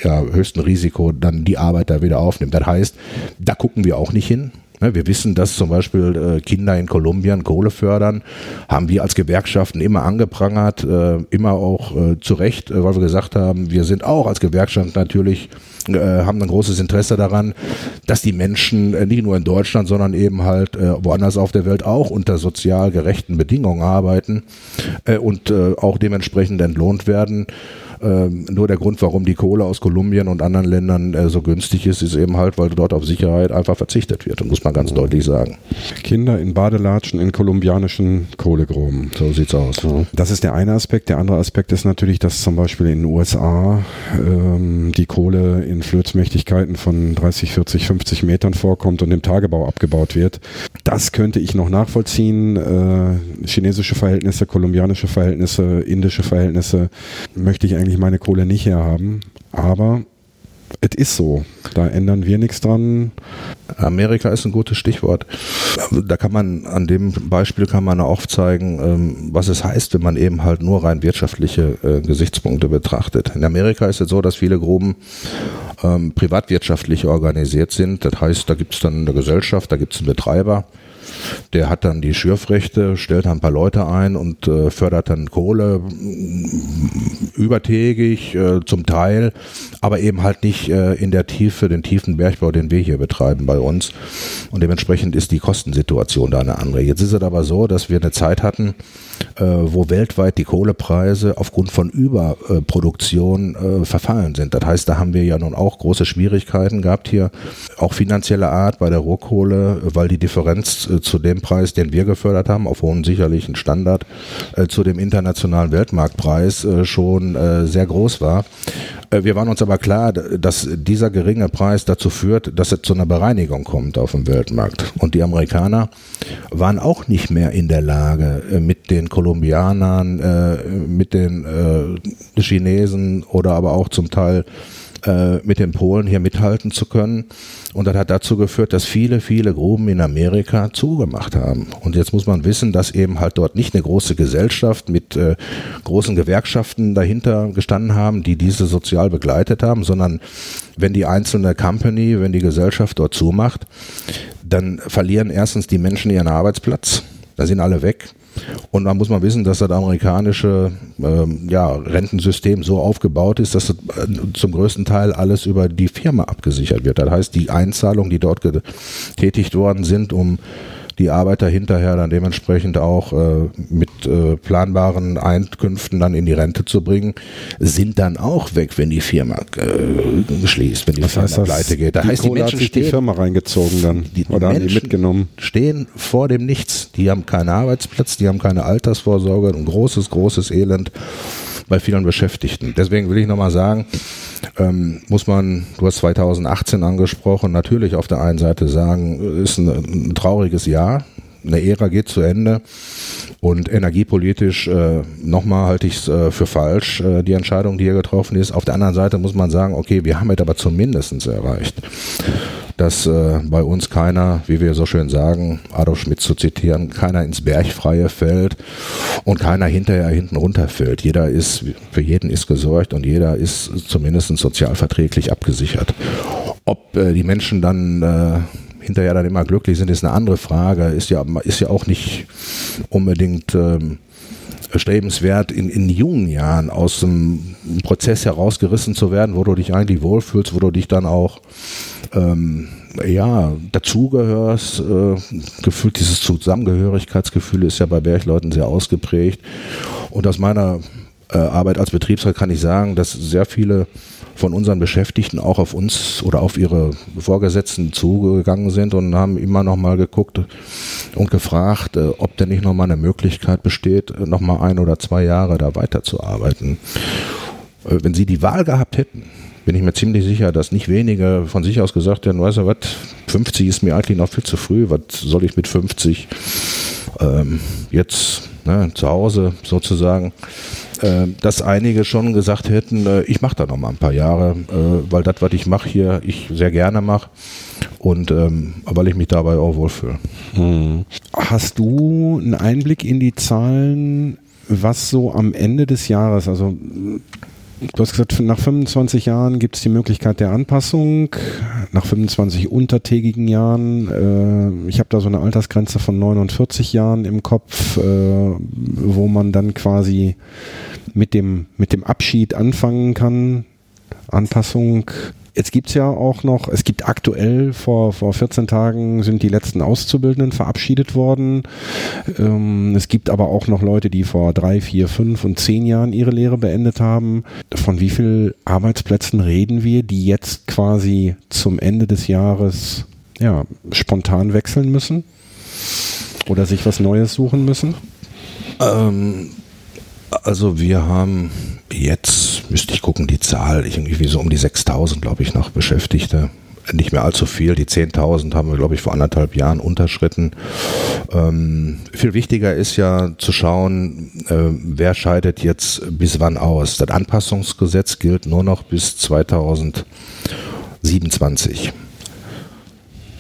ja, höchsten Risiko dann die Arbeit da wieder aufnimmt. Das heißt, da gucken wir auch nicht hin. Ne, wir wissen, dass zum Beispiel äh, Kinder in Kolumbien Kohle fördern, haben wir als Gewerkschaften immer angeprangert, äh, immer auch äh, zu Recht, weil wir gesagt haben, wir sind auch als Gewerkschaft natürlich, haben ein großes Interesse daran, dass die Menschen nicht nur in Deutschland, sondern eben halt woanders auf der Welt auch unter sozial gerechten Bedingungen arbeiten und auch dementsprechend entlohnt werden. Ähm, nur der Grund, warum die Kohle aus Kolumbien und anderen Ländern äh, so günstig ist, ist eben halt, weil dort auf Sicherheit einfach verzichtet wird. Das muss man ganz deutlich sagen. Kinder in Badelatschen in kolumbianischen Kohlegruben. So sieht's aus. Ja. Das ist der eine Aspekt. Der andere Aspekt ist natürlich, dass zum Beispiel in den USA ähm, die Kohle in Flötsmächtigkeiten von 30, 40, 50 Metern vorkommt und im Tagebau abgebaut wird. Das könnte ich noch nachvollziehen. Äh, chinesische Verhältnisse, kolumbianische Verhältnisse, indische Verhältnisse möchte ich eigentlich eigentlich meine Kohle nicht herhaben. Aber es ist so. Da ändern wir nichts dran. Amerika ist ein gutes Stichwort. Da kann man, an dem Beispiel kann man auch zeigen, ähm, was es heißt, wenn man eben halt nur rein wirtschaftliche äh, Gesichtspunkte betrachtet. In Amerika ist es so, dass viele Gruben ähm, privatwirtschaftlich organisiert sind. Das heißt, da gibt es dann eine Gesellschaft, da gibt es einen Betreiber der hat dann die Schürfrechte, stellt ein paar Leute ein und äh, fördert dann Kohle mm, übertägig äh, zum Teil, aber eben halt nicht äh, in der Tiefe, den tiefen Bergbau, den wir hier betreiben bei uns. Und dementsprechend ist die Kostensituation da eine andere. Jetzt ist es aber so, dass wir eine Zeit hatten, äh, wo weltweit die Kohlepreise aufgrund von Überproduktion äh, verfallen sind. Das heißt, da haben wir ja nun auch große Schwierigkeiten gehabt hier, auch finanzieller Art bei der Rohkohle, weil die Differenz äh, zu dem Preis, den wir gefördert haben, auf hohen sicherlichen Standard, zu dem internationalen Weltmarktpreis schon sehr groß war. Wir waren uns aber klar, dass dieser geringe Preis dazu führt, dass es zu einer Bereinigung kommt auf dem Weltmarkt. Und die Amerikaner waren auch nicht mehr in der Lage, mit den Kolumbianern, äh, mit den äh, Chinesen oder aber auch zum Teil äh, mit den Polen hier mithalten zu können. Und das hat dazu geführt, dass viele, viele Gruben in Amerika zugemacht haben. Und jetzt muss man wissen, dass eben halt dort nicht eine große Gesellschaft mit äh, großen Gewerkschaften dahinter gestanden haben, die diese sozial begleitet haben, sondern wenn die einzelne Company, wenn die Gesellschaft dort zumacht, dann verlieren erstens die Menschen ihren Arbeitsplatz. Da sind alle weg. Und da muss man wissen, dass das amerikanische ähm, ja, Rentensystem so aufgebaut ist, dass das äh, zum größten Teil alles über die Firma abgesichert wird. Das heißt, die Einzahlungen, die dort getätigt worden sind, um die Arbeiter hinterher dann dementsprechend auch äh, mit äh, planbaren Einkünften dann in die Rente zu bringen, sind dann auch weg, wenn die Firma äh, schließt, wenn die Was Firma heißt pleite geht. Da heißt, die Menschen hat stehen, die Firma reingezogen dann die, oder Menschen haben die mitgenommen. Stehen vor dem Nichts. Die haben keinen Arbeitsplatz, die haben keine Altersvorsorge, ein großes, großes Elend bei vielen Beschäftigten. Deswegen will ich nochmal sagen, ähm, muss man, du hast 2018 angesprochen, natürlich auf der einen Seite sagen, ist ein, ein trauriges Jahr, eine Ära geht zu Ende und energiepolitisch äh, nochmal halte ich es äh, für falsch, äh, die Entscheidung, die hier getroffen ist. Auf der anderen Seite muss man sagen, okay, wir haben es aber zumindest erreicht. Dass äh, bei uns keiner, wie wir so schön sagen, Adolf Schmidt zu zitieren, keiner ins Bergfreie fällt und keiner hinterher hinten runterfällt. Jeder ist, für jeden ist gesorgt und jeder ist zumindest sozialverträglich abgesichert. Ob äh, die Menschen dann äh, hinterher dann immer glücklich sind, ist eine andere Frage. Ist ja, ist ja auch nicht unbedingt ähm, erstrebenswert, in, in jungen Jahren aus dem Prozess herausgerissen zu werden, wo du dich eigentlich wohlfühlst, wo du dich dann auch ähm, ja, dazugehörst. Äh, gefühlt dieses Zusammengehörigkeitsgefühl ist ja bei Bergleuten sehr ausgeprägt. Und aus meiner äh, Arbeit als Betriebsrat kann ich sagen, dass sehr viele von unseren Beschäftigten auch auf uns oder auf ihre Vorgesetzten zugegangen sind und haben immer noch mal geguckt und gefragt, äh, ob denn nicht noch mal eine Möglichkeit besteht, äh, noch mal ein oder zwei Jahre da weiterzuarbeiten. Äh, wenn sie die Wahl gehabt hätten, bin ich mir ziemlich sicher, dass nicht wenige von sich aus gesagt hätten, weißt du was, 50 ist mir eigentlich noch viel zu früh, was soll ich mit 50 ähm, jetzt ne, zu Hause sozusagen äh, dass einige schon gesagt hätten, äh, ich mache da noch mal ein paar Jahre, äh, weil das, was ich mache hier, ich sehr gerne mache und ähm, weil ich mich dabei auch wohlfühle. Hm. Hast du einen Einblick in die Zahlen, was so am Ende des Jahres, also Du hast gesagt, nach 25 Jahren gibt es die Möglichkeit der Anpassung, nach 25 untertägigen Jahren. Äh, ich habe da so eine Altersgrenze von 49 Jahren im Kopf, äh, wo man dann quasi mit dem, mit dem Abschied anfangen kann. Anpassung. Jetzt gibt's ja auch noch, es gibt aktuell, vor, vor 14 Tagen sind die letzten Auszubildenden verabschiedet worden. Ähm, es gibt aber auch noch Leute, die vor drei, vier, fünf und zehn Jahren ihre Lehre beendet haben. Von wie vielen Arbeitsplätzen reden wir, die jetzt quasi zum Ende des Jahres ja, spontan wechseln müssen? Oder sich was Neues suchen müssen? Ähm, also wir haben jetzt, müsste ich gucken, die Zahl, irgendwie so um die 6000, glaube ich, noch Beschäftigte. Nicht mehr allzu viel. Die 10.000 haben wir, glaube ich, vor anderthalb Jahren unterschritten. Ähm, viel wichtiger ist ja zu schauen, äh, wer scheidet jetzt bis wann aus. Das Anpassungsgesetz gilt nur noch bis 2027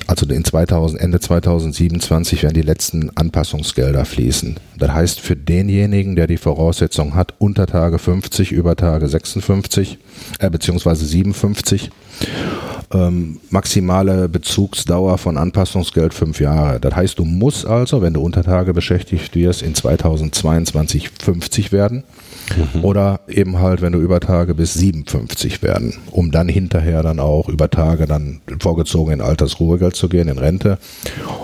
also in 2000, Ende 2027 werden die letzten Anpassungsgelder fließen. Das heißt, für denjenigen, der die Voraussetzung hat, unter Tage 50, über Tage 56, äh, beziehungsweise 57, ähm, maximale Bezugsdauer von Anpassungsgeld fünf Jahre. Das heißt, du musst also, wenn du unter Tage beschäftigt wirst, in 2022 50 werden mhm. oder eben halt, wenn du über Tage bis 57 werden, um dann hinterher dann auch über Tage dann vorgezogen in Altersruhegeld zu gehen, in Rente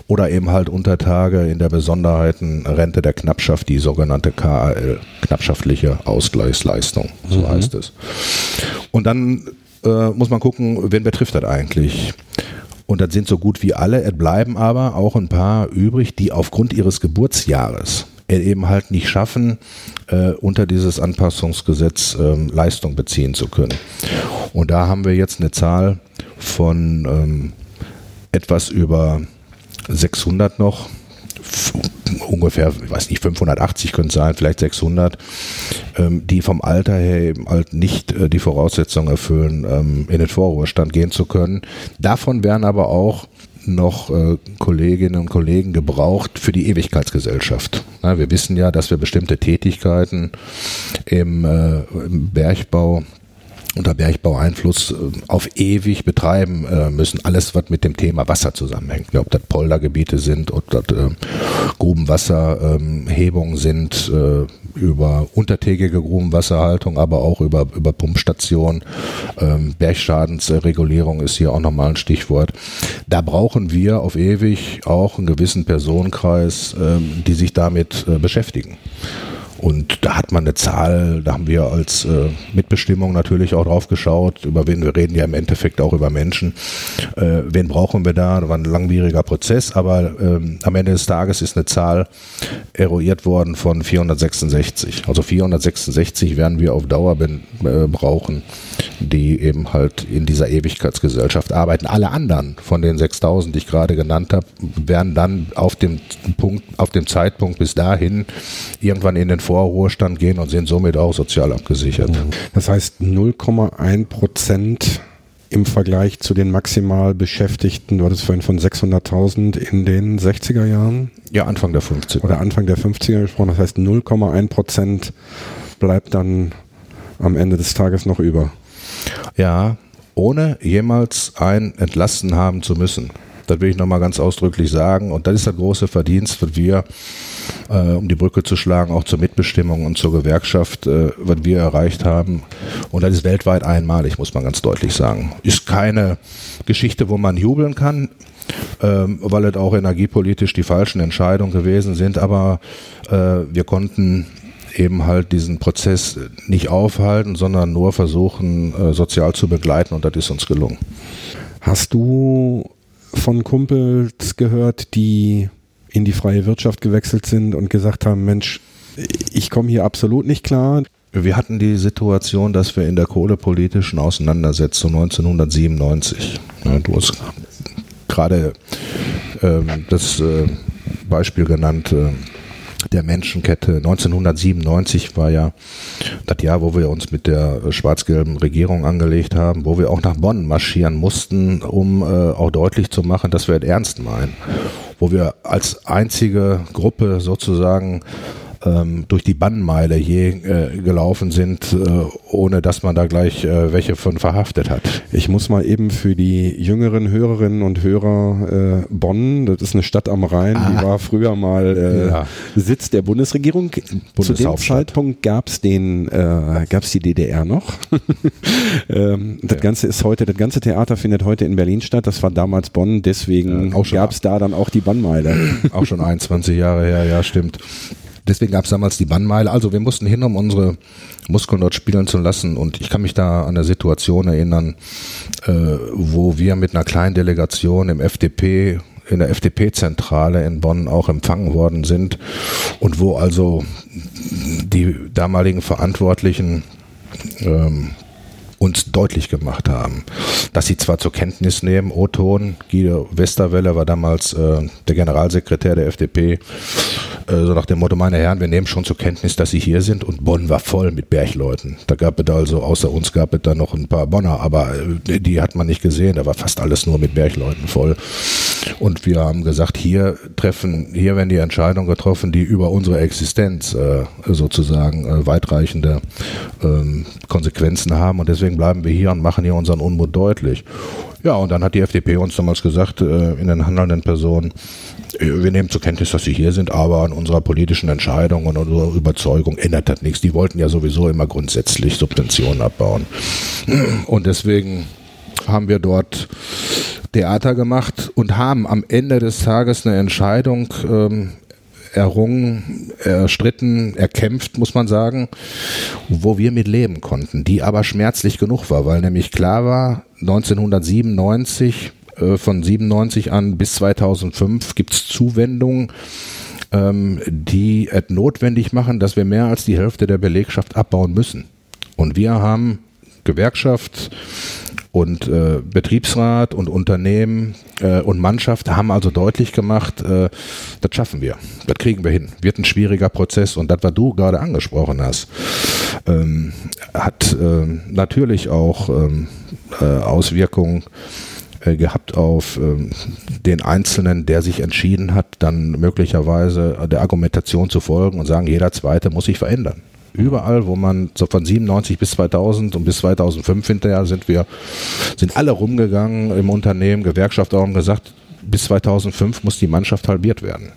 oder eben halt unter Tage in der Besonderheiten Rente der Knappschaft, die sogenannte KAL, knappschaftliche Ausgleichsleistung, so mhm. heißt es. Und dann äh, muss man gucken, wen betrifft das eigentlich. Und das sind so gut wie alle. Es bleiben aber auch ein paar übrig, die aufgrund ihres Geburtsjahres eben halt nicht schaffen, äh, unter dieses Anpassungsgesetz ähm, Leistung beziehen zu können. Und da haben wir jetzt eine Zahl von ähm, etwas über 600 noch, ungefähr, ich weiß nicht, 580 können es sein, vielleicht 600, ähm, die vom Alter her eben halt nicht äh, die Voraussetzungen erfüllen, ähm, in den Vorruhestand gehen zu können. Davon werden aber auch noch äh, Kolleginnen und Kollegen gebraucht für die Ewigkeitsgesellschaft. Na, wir wissen ja, dass wir bestimmte Tätigkeiten im, äh, im Bergbau unter Bergbaueinfluss äh, auf ewig betreiben äh, müssen. Alles, was mit dem Thema Wasser zusammenhängt. Ob das Poldergebiete sind, ob das äh, Grubenwasserhebungen sind, über untertägige Grubenwasserhaltung, aber auch über, über Pumpstationen. Ähm, Bergschadensregulierung ist hier auch nochmal ein Stichwort. Da brauchen wir auf ewig auch einen gewissen Personenkreis, ähm, die sich damit beschäftigen. Und da hat man eine Zahl, da haben wir als äh, Mitbestimmung natürlich auch drauf geschaut, über wen wir reden ja im Endeffekt auch über Menschen. Äh, wen brauchen wir da? Das war ein langwieriger Prozess, aber ähm, am Ende des Tages ist eine Zahl eruiert worden von 466. Also 466 werden wir auf Dauer ben, äh, brauchen, die eben halt in dieser Ewigkeitsgesellschaft arbeiten. Alle anderen von den 6000, die ich gerade genannt habe, werden dann auf dem Punkt, auf dem Zeitpunkt bis dahin irgendwann in den Vorruhestand gehen und sind somit auch sozial abgesichert. Das heißt 0,1 Prozent im Vergleich zu den maximal Beschäftigten, du hattest vorhin von 600.000 in den 60er Jahren? Ja, Anfang der 50er. Oder Anfang der 50er gesprochen. Das heißt 0,1 Prozent bleibt dann am Ende des Tages noch über. Ja, ohne jemals ein entlassen haben zu müssen. Das will ich nochmal ganz ausdrücklich sagen. Und das ist das große Verdienst, was wir, äh, um die Brücke zu schlagen, auch zur Mitbestimmung und zur Gewerkschaft, äh, was wir erreicht haben. Und das ist weltweit einmalig, muss man ganz deutlich sagen. Ist keine Geschichte, wo man jubeln kann. Ähm, weil es auch energiepolitisch die falschen Entscheidungen gewesen sind, aber äh, wir konnten eben halt diesen Prozess nicht aufhalten, sondern nur versuchen, äh, sozial zu begleiten und das ist uns gelungen. Hast du von Kumpels gehört, die in die freie Wirtschaft gewechselt sind und gesagt haben, Mensch, ich komme hier absolut nicht klar. Wir hatten die Situation, dass wir in der kohlepolitischen Auseinandersetzung 1997, ja, du hast gerade ähm, das äh, Beispiel genannt, äh, der Menschenkette. 1997 war ja das Jahr, wo wir uns mit der schwarz-gelben Regierung angelegt haben, wo wir auch nach Bonn marschieren mussten, um äh, auch deutlich zu machen, dass wir es ernst meinen. Wo wir als einzige Gruppe sozusagen ähm, durch die Bannmeile je äh, gelaufen sind, äh, ohne dass man da gleich äh, welche von verhaftet hat. Ich muss mal eben für die jüngeren Hörerinnen und Hörer äh, Bonn, das ist eine Stadt am Rhein, ah. die war früher mal äh, ja. Sitz der Bundesregierung. Zu dem Zeitpunkt gab es den, äh, gab es die DDR noch. ähm, das ja. Ganze ist heute, das ganze Theater findet heute in Berlin statt. Das war damals Bonn, deswegen ja, gab es da dann auch die Bannmeile. Auch schon 21 Jahre her, ja, stimmt. Deswegen gab es damals die Bannmeile. Also wir mussten hin, um unsere Muskeln dort spielen zu lassen. Und ich kann mich da an eine Situation erinnern, äh, wo wir mit einer kleinen Delegation im FDP in der FDP-Zentrale in Bonn auch empfangen worden sind und wo also die damaligen Verantwortlichen ähm, uns deutlich gemacht haben, dass sie zwar zur Kenntnis nehmen, O-Ton, Guido Westerwelle war damals äh, der Generalsekretär der FDP, äh, so nach dem Motto, meine Herren, wir nehmen schon zur Kenntnis, dass Sie hier sind und Bonn war voll mit Bergleuten. Da gab es also, außer uns gab es da noch ein paar Bonner, aber äh, die hat man nicht gesehen, da war fast alles nur mit Bergleuten voll. Und wir haben gesagt, hier treffen, hier werden die Entscheidungen getroffen, die über unsere Existenz äh, sozusagen äh, weitreichende ähm, Konsequenzen haben und deswegen bleiben wir hier und machen hier unseren Unmut deutlich. Ja, und dann hat die FDP uns damals gesagt, äh, in den handelnden Personen, wir nehmen zur Kenntnis, dass Sie hier sind, aber an unserer politischen Entscheidung und unserer Überzeugung ändert das nichts. Die wollten ja sowieso immer grundsätzlich Subventionen abbauen. Und deswegen haben wir dort Theater gemacht und haben am Ende des Tages eine Entscheidung ähm, errungen, erstritten, erkämpft, muss man sagen, wo wir mit leben konnten, die aber schmerzlich genug war, weil nämlich klar war, 1997 äh, von 97 an bis 2005 gibt es Zuwendungen, ähm, die es notwendig machen, dass wir mehr als die Hälfte der Belegschaft abbauen müssen. Und wir haben Gewerkschaft und äh, Betriebsrat und Unternehmen äh, und Mannschaft haben also deutlich gemacht, äh, das schaffen wir, das kriegen wir hin. Wird ein schwieriger Prozess und das, was du gerade angesprochen hast, ähm, hat äh, natürlich auch ähm, äh, Auswirkungen äh, gehabt auf ähm, den Einzelnen, der sich entschieden hat, dann möglicherweise der Argumentation zu folgen und sagen, jeder Zweite muss sich verändern. Überall, wo man so von 97 bis 2000 und bis 2005 hinterher sind wir, sind alle rumgegangen im Unternehmen, Gewerkschaft auch und gesagt, bis 2005 muss die Mannschaft halbiert werden.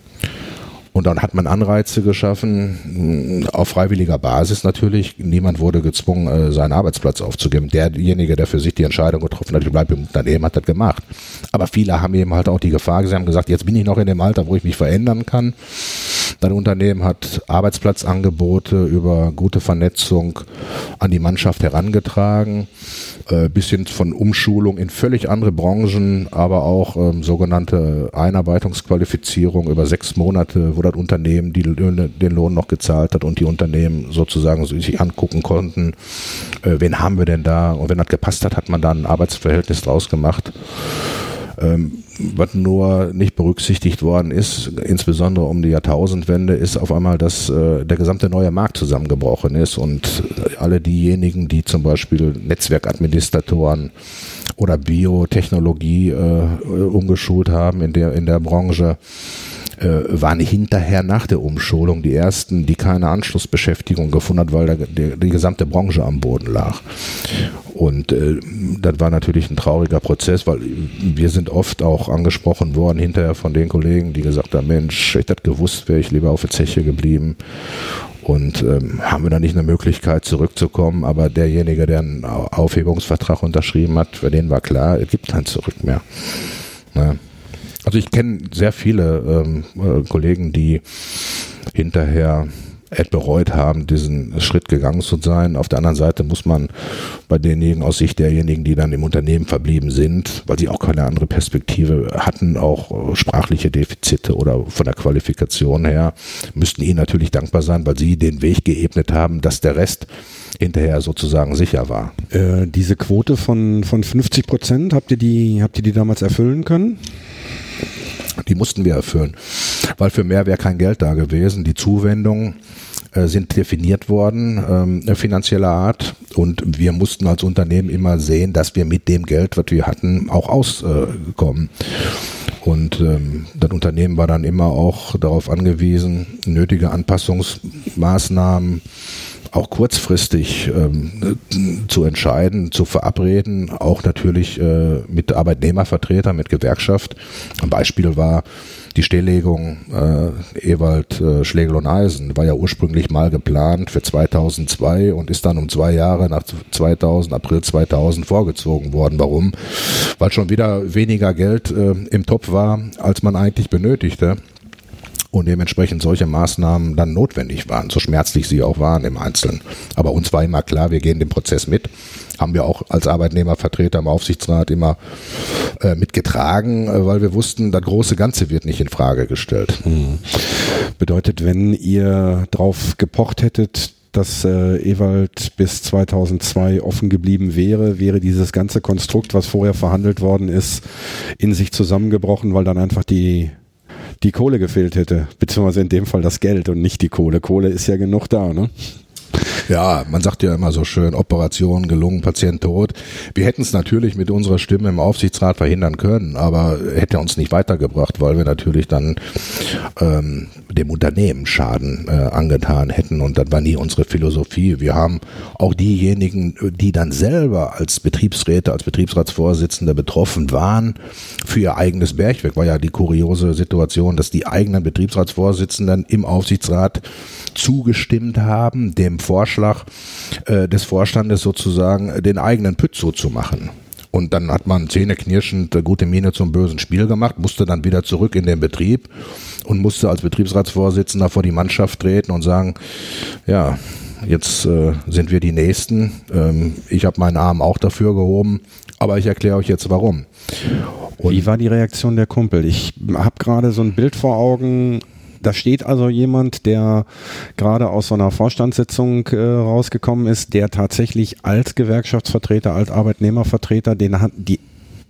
Und dann hat man Anreize geschaffen, auf freiwilliger Basis natürlich. Niemand wurde gezwungen, äh, seinen Arbeitsplatz aufzugeben. Derjenige, der für sich die Entscheidung getroffen hat, ich bleibe im Unternehmen, hat das gemacht. Aber viele haben eben halt auch die Gefahr gesehen, haben gesagt, jetzt bin ich noch in dem Alter, wo ich mich verändern kann. Dein Unternehmen hat Arbeitsplatzangebote über gute Vernetzung an die Mannschaft herangetragen, äh, bis hin von Umschulung in völlig andere Branchen, aber auch ähm, sogenannte Einarbeitungsqualifizierung über sechs Monate, wo das Unternehmen die Löhne, den Lohn noch gezahlt hat und die Unternehmen sozusagen sich angucken konnten, äh, wen haben wir denn da? Und wenn das gepasst hat, hat man da ein Arbeitsverhältnis draus gemacht. Ähm, was nur nicht berücksichtigt worden ist, insbesondere um die Jahrtausendwende, ist auf einmal, dass äh, der gesamte neue Markt zusammengebrochen ist und alle diejenigen, die zum Beispiel Netzwerkadministratoren oder Biotechnologie äh, umgeschult haben in der, in der Branche, waren hinterher nach der Umschulung die ersten, die keine Anschlussbeschäftigung gefunden hat, weil der, der, die gesamte Branche am Boden lag. Und äh, das war natürlich ein trauriger Prozess, weil wir sind oft auch angesprochen worden hinterher von den Kollegen, die gesagt haben, Mensch, ich hätte gewusst, wäre ich lieber auf der Zeche geblieben. Und ähm, haben wir da nicht eine Möglichkeit zurückzukommen, aber derjenige, der einen Aufhebungsvertrag unterschrieben hat, für den war klar, es gibt kein Zurück mehr. Ja. Also ich kenne sehr viele ähm, äh, Kollegen, die hinterher bereut haben, diesen Schritt gegangen zu sein. Auf der anderen Seite muss man bei denjenigen aus Sicht derjenigen, die dann im Unternehmen verblieben sind, weil sie auch keine andere Perspektive hatten, auch äh, sprachliche Defizite oder von der Qualifikation her, müssten ihnen natürlich dankbar sein, weil sie den Weg geebnet haben, dass der Rest hinterher sozusagen sicher war. Äh, diese Quote von, von 50 Prozent, habt ihr die, habt ihr die damals erfüllen können? Die mussten wir erfüllen, weil für mehr wäre kein Geld da gewesen. Die Zuwendungen äh, sind definiert worden, ähm, finanzieller Art. Und wir mussten als Unternehmen immer sehen, dass wir mit dem Geld, was wir hatten, auch auskommen. Und ähm, das Unternehmen war dann immer auch darauf angewiesen, nötige Anpassungsmaßnahmen auch kurzfristig ähm, zu entscheiden, zu verabreden, auch natürlich äh, mit Arbeitnehmervertreter, mit Gewerkschaft. Ein Beispiel war die Stilllegung äh, Ewald äh, Schlegel und Eisen, war ja ursprünglich mal geplant für 2002 und ist dann um zwei Jahre nach 2000, April 2000 vorgezogen worden. Warum? Weil schon wieder weniger Geld äh, im Topf war, als man eigentlich benötigte und dementsprechend solche Maßnahmen dann notwendig waren, so schmerzlich sie auch waren im Einzelnen. Aber uns war immer klar, wir gehen den Prozess mit. Haben wir auch als Arbeitnehmervertreter im Aufsichtsrat immer äh, mitgetragen, äh, weil wir wussten, das große Ganze wird nicht in Frage gestellt. Hm. Bedeutet, wenn ihr drauf gepocht hättet, dass äh, Ewald bis 2002 offen geblieben wäre, wäre dieses ganze Konstrukt, was vorher verhandelt worden ist, in sich zusammengebrochen, weil dann einfach die die Kohle gefehlt hätte, beziehungsweise in dem Fall das Geld und nicht die Kohle. Kohle ist ja genug da, ne? Ja, man sagt ja immer so schön, Operation gelungen, Patient tot. Wir hätten es natürlich mit unserer Stimme im Aufsichtsrat verhindern können, aber hätte uns nicht weitergebracht, weil wir natürlich dann ähm, dem Unternehmen Schaden äh, angetan hätten und das war nie unsere Philosophie. Wir haben auch diejenigen, die dann selber als Betriebsräte, als Betriebsratsvorsitzende betroffen waren, für ihr eigenes Bergwerk, war ja die kuriose Situation, dass die eigenen Betriebsratsvorsitzenden im Aufsichtsrat zugestimmt haben, dem Vorschlag äh, des Vorstandes sozusagen den eigenen Pütz so zu machen. Und dann hat man zähneknirschend äh, gute Miene zum bösen Spiel gemacht, musste dann wieder zurück in den Betrieb und musste als Betriebsratsvorsitzender vor die Mannschaft treten und sagen, ja, jetzt äh, sind wir die Nächsten. Ähm, ich habe meinen Arm auch dafür gehoben, aber ich erkläre euch jetzt warum. Und Wie war die Reaktion der Kumpel? Ich habe gerade so ein Bild vor Augen, da steht also jemand, der gerade aus so einer Vorstandssitzung äh, rausgekommen ist, der tatsächlich als Gewerkschaftsvertreter, als Arbeitnehmervertreter den, die,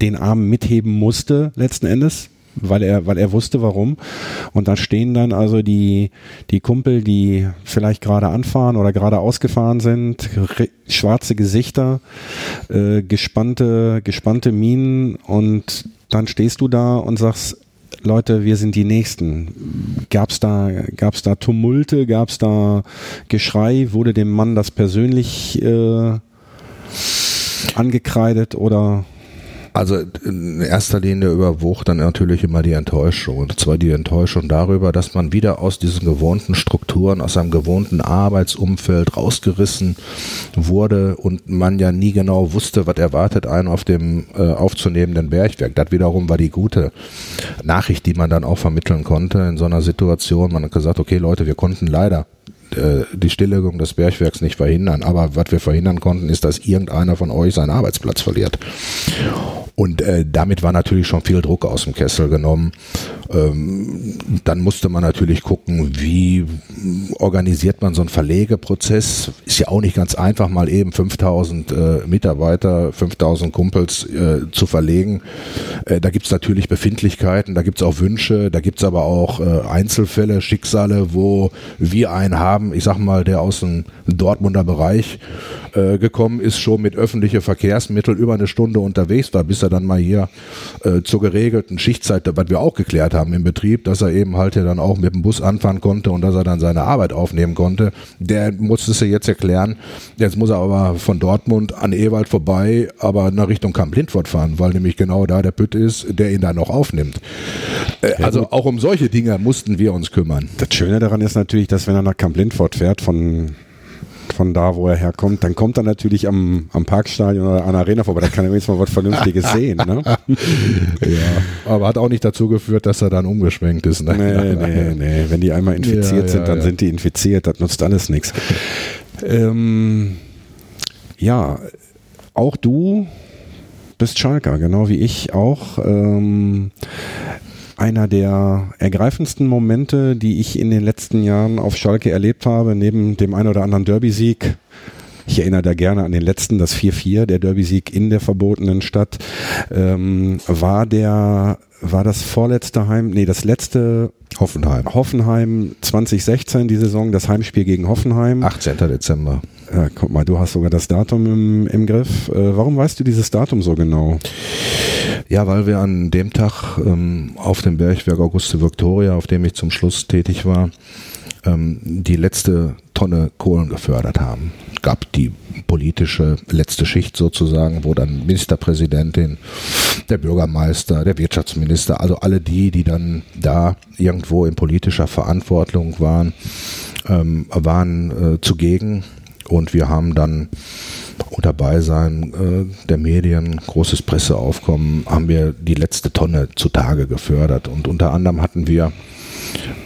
den Arm mitheben musste, letzten Endes weil er, weil er wusste, warum. Und da stehen dann also die, die Kumpel, die vielleicht gerade anfahren oder gerade ausgefahren sind, schwarze Gesichter, äh, gespannte, gespannte Minen und dann stehst du da und sagst, Leute, wir sind die Nächsten. Gab es da, gab's da Tumulte, gab es da Geschrei? Wurde dem Mann das persönlich äh, angekreidet oder? Also in erster Linie überwog dann natürlich immer die Enttäuschung. Und zwar die Enttäuschung darüber, dass man wieder aus diesen gewohnten Strukturen, aus seinem gewohnten Arbeitsumfeld rausgerissen wurde und man ja nie genau wusste, was erwartet einen auf dem äh, aufzunehmenden Bergwerk. Das wiederum war die gute Nachricht, die man dann auch vermitteln konnte in so einer Situation. Man hat gesagt, okay Leute, wir konnten leider äh, die Stilllegung des Bergwerks nicht verhindern. Aber was wir verhindern konnten, ist, dass irgendeiner von euch seinen Arbeitsplatz verliert. Und äh, damit war natürlich schon viel Druck aus dem Kessel genommen. Ähm, dann musste man natürlich gucken, wie organisiert man so einen Verlegeprozess. Ist ja auch nicht ganz einfach, mal eben 5000 äh, Mitarbeiter, 5000 Kumpels äh, zu verlegen. Äh, da gibt's natürlich Befindlichkeiten, da gibt's auch Wünsche, da gibt's aber auch äh, Einzelfälle, Schicksale, wo wir einen haben, ich sag mal, der aus dem Dortmunder Bereich äh, gekommen ist, schon mit öffentlichen Verkehrsmitteln über eine Stunde unterwegs war, bis er dann mal hier äh, zur geregelten Schichtzeit, was wir auch geklärt haben im Betrieb, dass er eben halt ja dann auch mit dem Bus anfahren konnte und dass er dann seine Arbeit aufnehmen konnte. Der musste es ja jetzt erklären. Jetzt muss er aber von Dortmund an Ewald vorbei, aber nach Richtung Kamp-Lindfort fahren, weil nämlich genau da der Pütt ist, der ihn dann noch aufnimmt. Äh, also auch um solche Dinge mussten wir uns kümmern. Das Schöne daran ist natürlich, dass wenn er nach Kamp-Lindfort fährt von von da, wo er herkommt, dann kommt er natürlich am, am Parkstadion oder an der Arena vorbei, da kann er wenigstens mal was Vernünftiges sehen. Ne? ja, aber hat auch nicht dazu geführt, dass er dann umgeschwenkt ist. Ne? Nee, nee, nee. Wenn die einmal infiziert ja, sind, dann ja. sind die infiziert, das nutzt alles nichts. Ähm, ja, auch du bist Schalker, genau wie ich auch. Ähm, einer der ergreifendsten Momente, die ich in den letzten Jahren auf Schalke erlebt habe, neben dem ein oder anderen Derby-Sieg. Ich erinnere da gerne an den letzten, das 4-4, der Derby-Sieg in der verbotenen Stadt, ähm, war der, war das vorletzte Heim, nee, das letzte Hoffenheim. Hoffenheim 2016, die Saison, das Heimspiel gegen Hoffenheim. 18. Dezember. Ja, guck mal, du hast sogar das Datum im, im Griff. Äh, warum weißt du dieses Datum so genau? Ja, weil wir an dem Tag ähm, auf dem Bergwerk Auguste Victoria, auf dem ich zum Schluss tätig war, ähm, die letzte Tonne Kohlen gefördert haben. Gab die politische letzte Schicht sozusagen, wo dann Ministerpräsidentin, der Bürgermeister, der Wirtschaftsminister, also alle die, die dann da irgendwo in politischer Verantwortung waren, ähm, waren äh, zugegen und wir haben dann unter Beisein äh, der Medien, großes Presseaufkommen, haben wir die letzte Tonne zutage gefördert. Und unter anderem hatten wir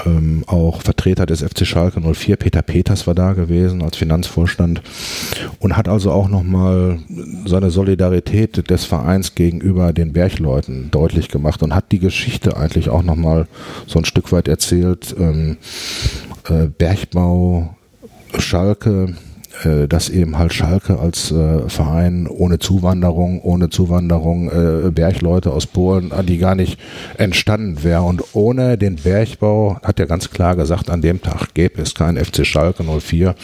ähm, auch Vertreter des FC Schalke 04, Peter Peters war da gewesen als Finanzvorstand und hat also auch nochmal seine Solidarität des Vereins gegenüber den Bergleuten deutlich gemacht und hat die Geschichte eigentlich auch nochmal so ein Stück weit erzählt. Ähm, äh, Bergbau, Schalke, äh, dass eben halt Schalke als äh, Verein ohne Zuwanderung, ohne Zuwanderung äh, Bergleute aus Polen, die gar nicht entstanden wäre. Und ohne den Bergbau, hat er ganz klar gesagt, an dem Tag gäbe es kein FC Schalke 04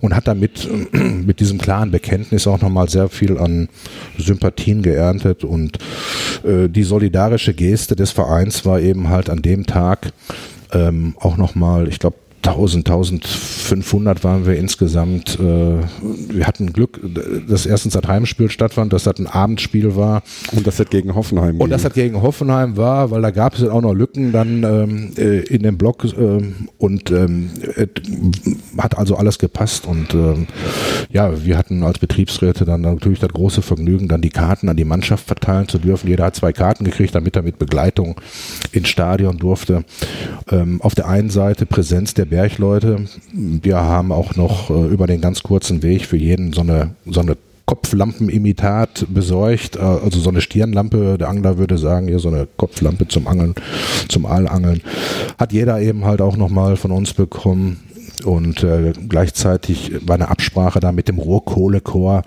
und hat damit mit diesem klaren Bekenntnis auch nochmal sehr viel an Sympathien geerntet und äh, die solidarische Geste des Vereins war eben halt an dem Tag ähm, auch nochmal, ich glaube, 1000, 1500 waren wir insgesamt. Äh, wir hatten Glück, dass erstens das Heimspiel stattfand, dass das ein Abendspiel war. Und dass das gegen Hoffenheim war. Und dass das gegen Hoffenheim war, weil da gab es auch noch Lücken dann ähm, äh, in dem Block äh, und ähm, hat also alles gepasst. Und ähm, ja, wir hatten als Betriebsräte dann natürlich das große Vergnügen, dann die Karten an die Mannschaft verteilen zu dürfen. Jeder hat zwei Karten gekriegt, damit er mit Begleitung ins Stadion durfte. Ähm, auf der einen Seite Präsenz der Bergleute. Wir haben auch noch äh, über den ganz kurzen Weg für jeden so eine, so eine Kopflampenimitat besorgt, äh, also so eine Stirnlampe, der Angler würde sagen, hier so eine Kopflampe zum Angeln, zum Aalangeln. Hat jeder eben halt auch nochmal von uns bekommen und äh, gleichzeitig war eine Absprache da mit dem Rohkohlechor,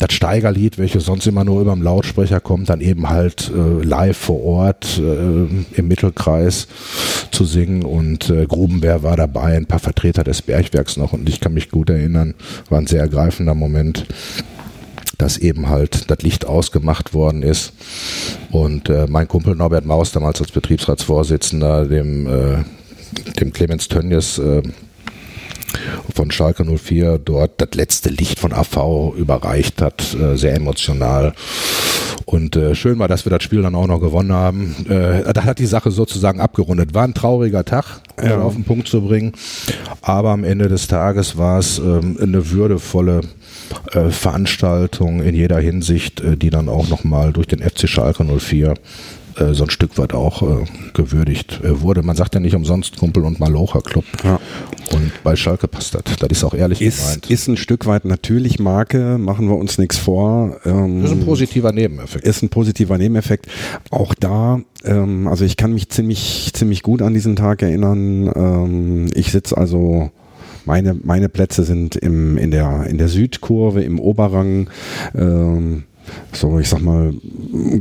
das Steigerlied, welches sonst immer nur über dem Lautsprecher kommt, dann eben halt äh, live vor Ort äh, im Mittelkreis zu singen. Und äh, Grubenbär war dabei, ein paar Vertreter des Bergwerks noch. Und ich kann mich gut erinnern, war ein sehr ergreifender Moment dass eben halt das Licht ausgemacht worden ist. Und äh, mein Kumpel Norbert Maus damals als Betriebsratsvorsitzender dem äh, dem Clemens Tönnies äh, von Schalke 04 dort das letzte Licht von AV überreicht hat, äh, sehr emotional. Und äh, schön war, dass wir das Spiel dann auch noch gewonnen haben. Äh, da hat die Sache sozusagen abgerundet. War ein trauriger Tag, ja. auf den Punkt zu bringen. Aber am Ende des Tages war es ähm, eine würdevolle Veranstaltung in jeder Hinsicht, die dann auch nochmal durch den FC Schalke 04 äh, so ein Stück weit auch äh, gewürdigt äh, wurde. Man sagt ja nicht umsonst Kumpel und Malocher Club. Ja. Und bei Schalke passt das. Das ist auch ehrlich ist, gemeint. Ist ein Stück weit natürlich Marke, machen wir uns nichts vor. Ähm, ist ein positiver Nebeneffekt. Ist ein positiver Nebeneffekt. Auch da, ähm, also ich kann mich ziemlich, ziemlich gut an diesen Tag erinnern. Ähm, ich sitze also meine, meine Plätze sind im, in, der, in der Südkurve, im Oberrang. Ähm, so, ich sag mal,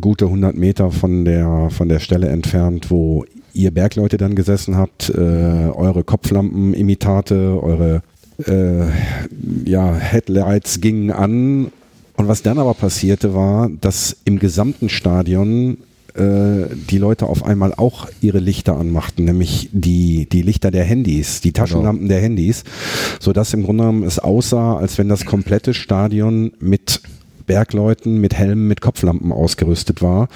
gute 100 Meter von der, von der Stelle entfernt, wo ihr Bergleute dann gesessen habt, äh, eure Kopflampenimitate, eure äh, ja, Headlights gingen an. Und was dann aber passierte war, dass im gesamten Stadion äh, die Leute auf einmal auch ihre Lichter anmachten, nämlich die, die Lichter der Handys, die Taschenlampen genau. der Handys, sodass im Grunde genommen es aussah, als wenn das komplette Stadion mit Bergleuten, mit Helmen, mit Kopflampen ausgerüstet war.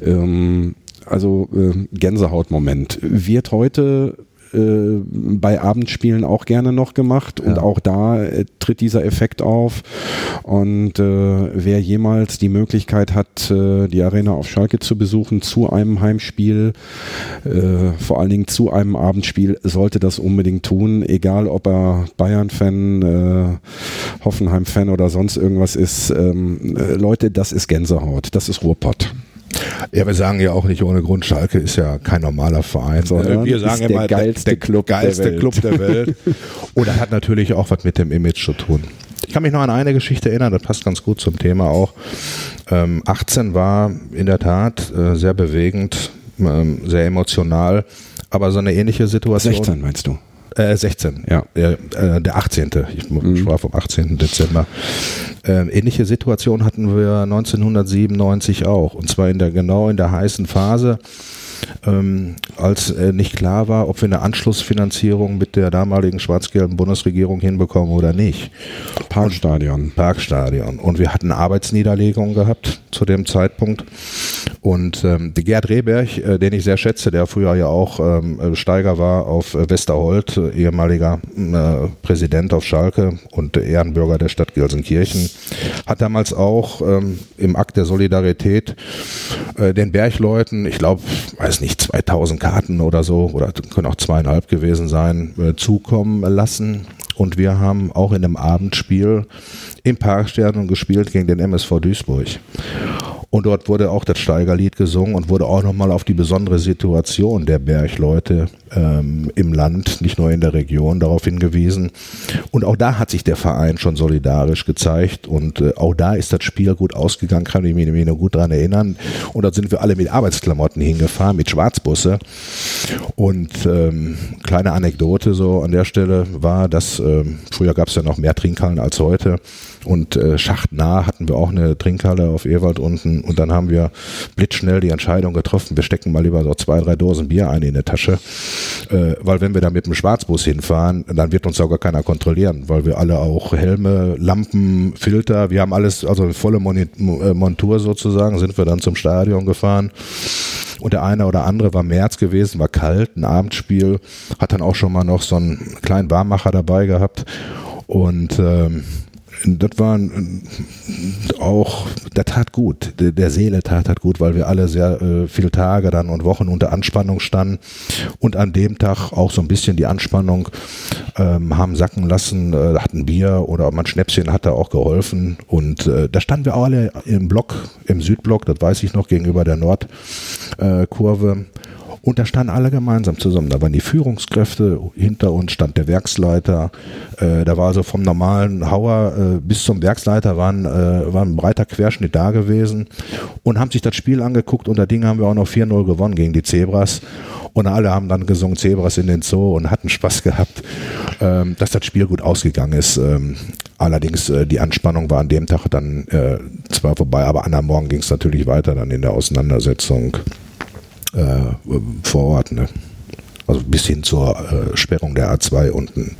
Ähm, also äh, Gänsehautmoment. Wird heute äh, bei Abendspielen auch gerne noch gemacht und ja. auch da äh, tritt dieser Effekt auf. Und äh, wer jemals die Möglichkeit hat, äh, die Arena auf Schalke zu besuchen zu einem Heimspiel, äh, vor allen Dingen zu einem Abendspiel, sollte das unbedingt tun, egal ob er Bayern-Fan, äh, Hoffenheim-Fan oder sonst irgendwas ist. Ähm, Leute, das ist Gänsehaut, das ist Ruhrpott. Ja, wir sagen ja auch nicht ohne Grund, Schalke ist ja kein normaler Verein. Sondern wir sagen immer, der geilste, der, Club, geilste der Club der Welt. Oder hat natürlich auch was mit dem Image zu tun. Ich kann mich noch an eine Geschichte erinnern, das passt ganz gut zum Thema auch. Ähm, 18 war in der Tat äh, sehr bewegend, ähm, sehr emotional, aber so eine ähnliche Situation. 16 meinst du? Äh, 16, ja. Der, äh, der 18. Ich mhm. war vom 18. Dezember. Äh, ähnliche Situation hatten wir 1997 auch. Und zwar in der, genau in der heißen Phase ähm, als äh, nicht klar war, ob wir eine Anschlussfinanzierung mit der damaligen schwarz-gelben Bundesregierung hinbekommen oder nicht. Parkstadion. Parkstadion. Und wir hatten Arbeitsniederlegungen gehabt zu dem Zeitpunkt. Und ähm, Gerd Rehberg, äh, den ich sehr schätze, der früher ja auch ähm, Steiger war auf äh, Westerholt, äh, ehemaliger äh, Präsident auf Schalke und Ehrenbürger der Stadt Gelsenkirchen, hat damals auch ähm, im Akt der Solidarität äh, den Bergleuten, ich glaube, weiß nicht, 2000 Karten oder so, oder können auch zweieinhalb gewesen sein, äh, zukommen lassen. Und wir haben auch in einem Abendspiel im Parkstern gespielt gegen den MSV Duisburg. Und dort wurde auch das Steigerlied gesungen und wurde auch nochmal auf die besondere Situation der Bergleute ähm, im Land, nicht nur in der Region, darauf hingewiesen. Und auch da hat sich der Verein schon solidarisch gezeigt und äh, auch da ist das Spiel gut ausgegangen, kann ich mich noch gut daran erinnern. Und dort sind wir alle mit Arbeitsklamotten hingefahren, mit Schwarzbusse. Und ähm, kleine Anekdote so an der Stelle war, dass ähm, früher gab es ja noch mehr Trinkhallen als heute. Und äh, schachtnah hatten wir auch eine Trinkhalle auf Ewald unten. Und dann haben wir blitzschnell die Entscheidung getroffen, wir stecken mal lieber so zwei, drei Dosen Bier ein in der Tasche. Äh, weil wenn wir da mit dem Schwarzbus hinfahren, dann wird uns auch gar keiner kontrollieren, weil wir alle auch Helme, Lampen, Filter, wir haben alles, also volle äh, Montur sozusagen, sind wir dann zum Stadion gefahren. Und der eine oder andere war März gewesen, war kalt, ein Abendspiel, hat dann auch schon mal noch so einen kleinen Warmmacher dabei gehabt. Und ähm, das war auch, das tat gut. Der Seele tat hat gut, weil wir alle sehr äh, viele Tage dann und Wochen unter Anspannung standen und an dem Tag auch so ein bisschen die Anspannung ähm, haben sacken lassen, äh, hatten Bier oder man Schnäpschen hat da auch geholfen und äh, da standen wir alle im Block, im Südblock, das weiß ich noch, gegenüber der Nordkurve. Und da standen alle gemeinsam zusammen. Da waren die Führungskräfte, hinter uns stand der Werksleiter. Äh, da war also vom normalen Hauer äh, bis zum Werksleiter waren, äh, war ein breiter Querschnitt da gewesen und haben sich das Spiel angeguckt. Und da Ding haben wir auch noch 4-0 gewonnen gegen die Zebras. Und alle haben dann gesungen Zebras in den Zoo und hatten Spaß gehabt, ähm, dass das Spiel gut ausgegangen ist. Ähm, allerdings äh, die Anspannung war an dem Tag dann zwar vorbei, aber an am Morgen ging es natürlich weiter dann in der Auseinandersetzung äh, vor Ort. Ne? Also bis hin zur äh, Sperrung der A2 und eine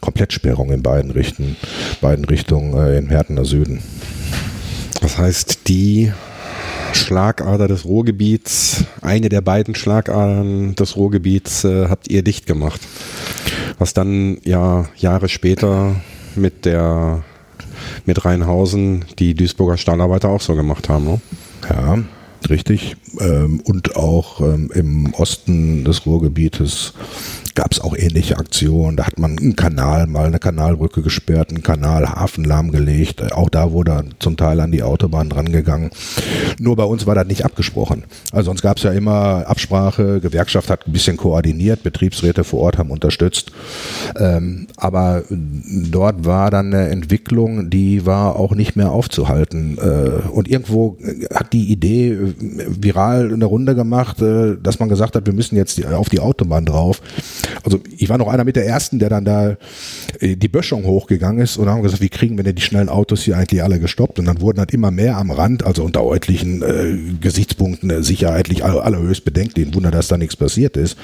Komplettsperrung in beiden, Richten, beiden Richtungen äh, im Härtener Süden. Das heißt, die Schlagader des Ruhrgebiets, eine der beiden Schlagadern des Ruhrgebiets äh, habt ihr dicht gemacht. Was dann ja Jahre später mit der mit Rheinhausen die Duisburger Stahlarbeiter auch so gemacht haben. Ne? Ja, Richtig. Ähm, und auch ähm, im Osten des Ruhrgebietes gab es auch ähnliche Aktionen. Da hat man einen Kanal, mal eine Kanalbrücke gesperrt, einen Kanalhafen lahmgelegt. Auch da wurde zum Teil an die Autobahn drangegangen. Nur bei uns war das nicht abgesprochen. Also sonst gab es ja immer Absprache, Gewerkschaft hat ein bisschen koordiniert, Betriebsräte vor Ort haben unterstützt. Ähm, aber dort war dann eine Entwicklung, die war auch nicht mehr aufzuhalten. Äh, und irgendwo hat die Idee äh, viral eine Runde gemacht, äh, dass man gesagt hat, wir müssen jetzt auf die Autobahn drauf also ich war noch einer mit der ersten, der dann da äh, die Böschung hochgegangen ist und haben gesagt, wie kriegen wir denn die schnellen Autos hier eigentlich alle gestoppt? Und dann wurden halt immer mehr am Rand, also unter deutlichen äh, Gesichtspunkten äh, sicherheitlich aller, allerhöchst bedenklich. Ein Wunder, dass da nichts passiert ist.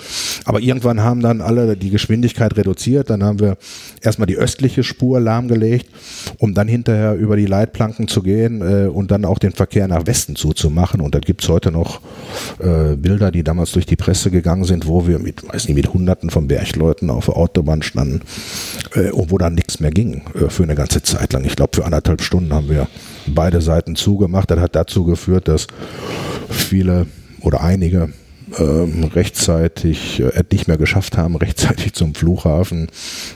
Aber irgendwann haben dann alle die Geschwindigkeit reduziert. Dann haben wir erstmal die östliche Spur lahmgelegt, um dann hinterher über die Leitplanken zu gehen äh, und dann auch den Verkehr nach Westen zuzumachen. Und da gibt's heute noch äh, Bilder, die damals durch die Presse gegangen sind, wo wir mit, weiß nicht, mit Hunderten von Bergleuten auf der Autobahn standen äh, und wo dann nichts mehr ging äh, für eine ganze Zeit lang. Ich glaube, für anderthalb Stunden haben wir beide Seiten zugemacht. Das hat dazu geführt, dass viele oder einige ähm, rechtzeitig äh, nicht mehr geschafft haben, rechtzeitig zum Flughafen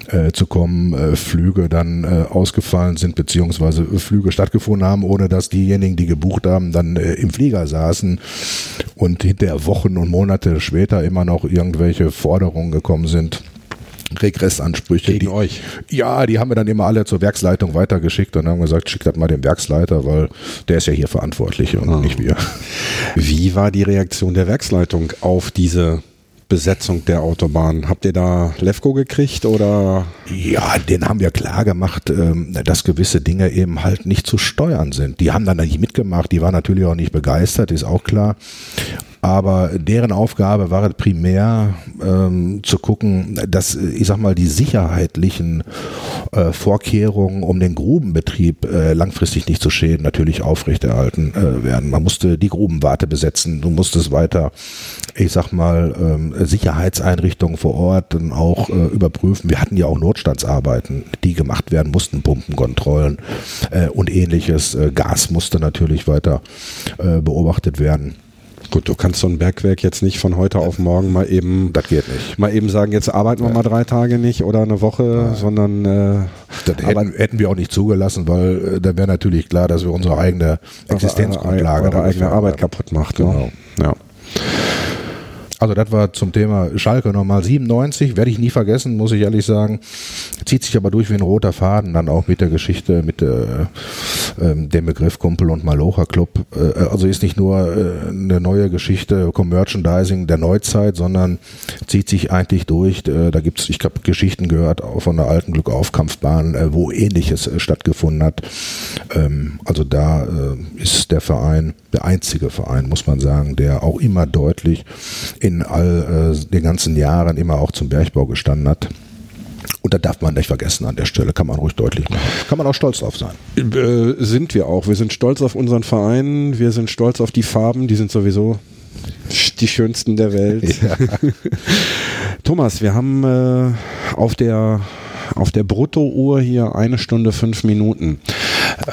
äh, zu kommen, äh, Flüge dann äh, ausgefallen sind, beziehungsweise Flüge stattgefunden haben, ohne dass diejenigen, die gebucht haben, dann äh, im Flieger saßen und hinterher Wochen und Monate später immer noch irgendwelche Forderungen gekommen sind Regressansprüche. Gegen die, euch? Ja, die haben wir dann immer alle zur Werksleitung weitergeschickt und haben gesagt, schickt das mal dem Werksleiter, weil der ist ja hier verantwortlich und ah. nicht wir. Wie war die Reaktion der Werksleitung auf diese Besetzung der Autobahn. Habt ihr da Levko gekriegt oder? Ja, den haben wir klar gemacht, ähm, dass gewisse Dinge eben halt nicht zu steuern sind. Die haben dann nicht mitgemacht, die waren natürlich auch nicht begeistert, ist auch klar. Aber deren Aufgabe war primär ähm, zu gucken, dass, ich sag mal, die sicherheitlichen äh, Vorkehrungen, um den Grubenbetrieb äh, langfristig nicht zu schäden, natürlich aufrechterhalten äh, werden. Man musste die Grubenwarte besetzen, du musstest weiter, ich sag mal, ähm, Sicherheitseinrichtungen vor Ort dann auch äh, überprüfen. Wir hatten ja auch Notstandsarbeiten, die gemacht werden mussten, Pumpenkontrollen äh, und ähnliches. Äh, Gas musste natürlich weiter beobachtet werden. Gut, du kannst so ein Bergwerk jetzt nicht von heute auf morgen mal eben. Das geht nicht. Mal eben sagen, jetzt arbeiten wir ja. mal drei Tage nicht oder eine Woche, ja. sondern. Äh, das hätten, hätten, wir auch nicht zugelassen, weil äh, da wäre natürlich klar, dass wir unsere eigene Existenzgrundlage, unsere eigene Arbeit kaputt macht. Ne? Genau. Ja. Also das war zum Thema Schalke nochmal 97, werde ich nie vergessen, muss ich ehrlich sagen. Zieht sich aber durch wie ein roter Faden, dann auch mit der Geschichte, mit äh, äh, dem Begriff Kumpel und Malocha Club. Äh, also ist nicht nur äh, eine neue Geschichte, Merchandising der Neuzeit, sondern zieht sich eigentlich durch. Äh, da gibt's, ich habe Geschichten gehört von der alten Glückaufkampfbahn, äh, wo ähnliches äh, stattgefunden hat. Ähm, also da äh, ist der Verein, der einzige Verein, muss man sagen, der auch immer deutlich in all äh, den ganzen Jahren immer auch zum Bergbau gestanden hat. Und da darf man nicht vergessen an der Stelle, kann man ruhig deutlich machen. Kann man auch stolz drauf sein. Äh, sind wir auch. Wir sind stolz auf unseren Verein, wir sind stolz auf die Farben, die sind sowieso die schönsten der Welt. Ja. Thomas, wir haben äh, auf der auf der Bruttouhr hier eine Stunde fünf Minuten.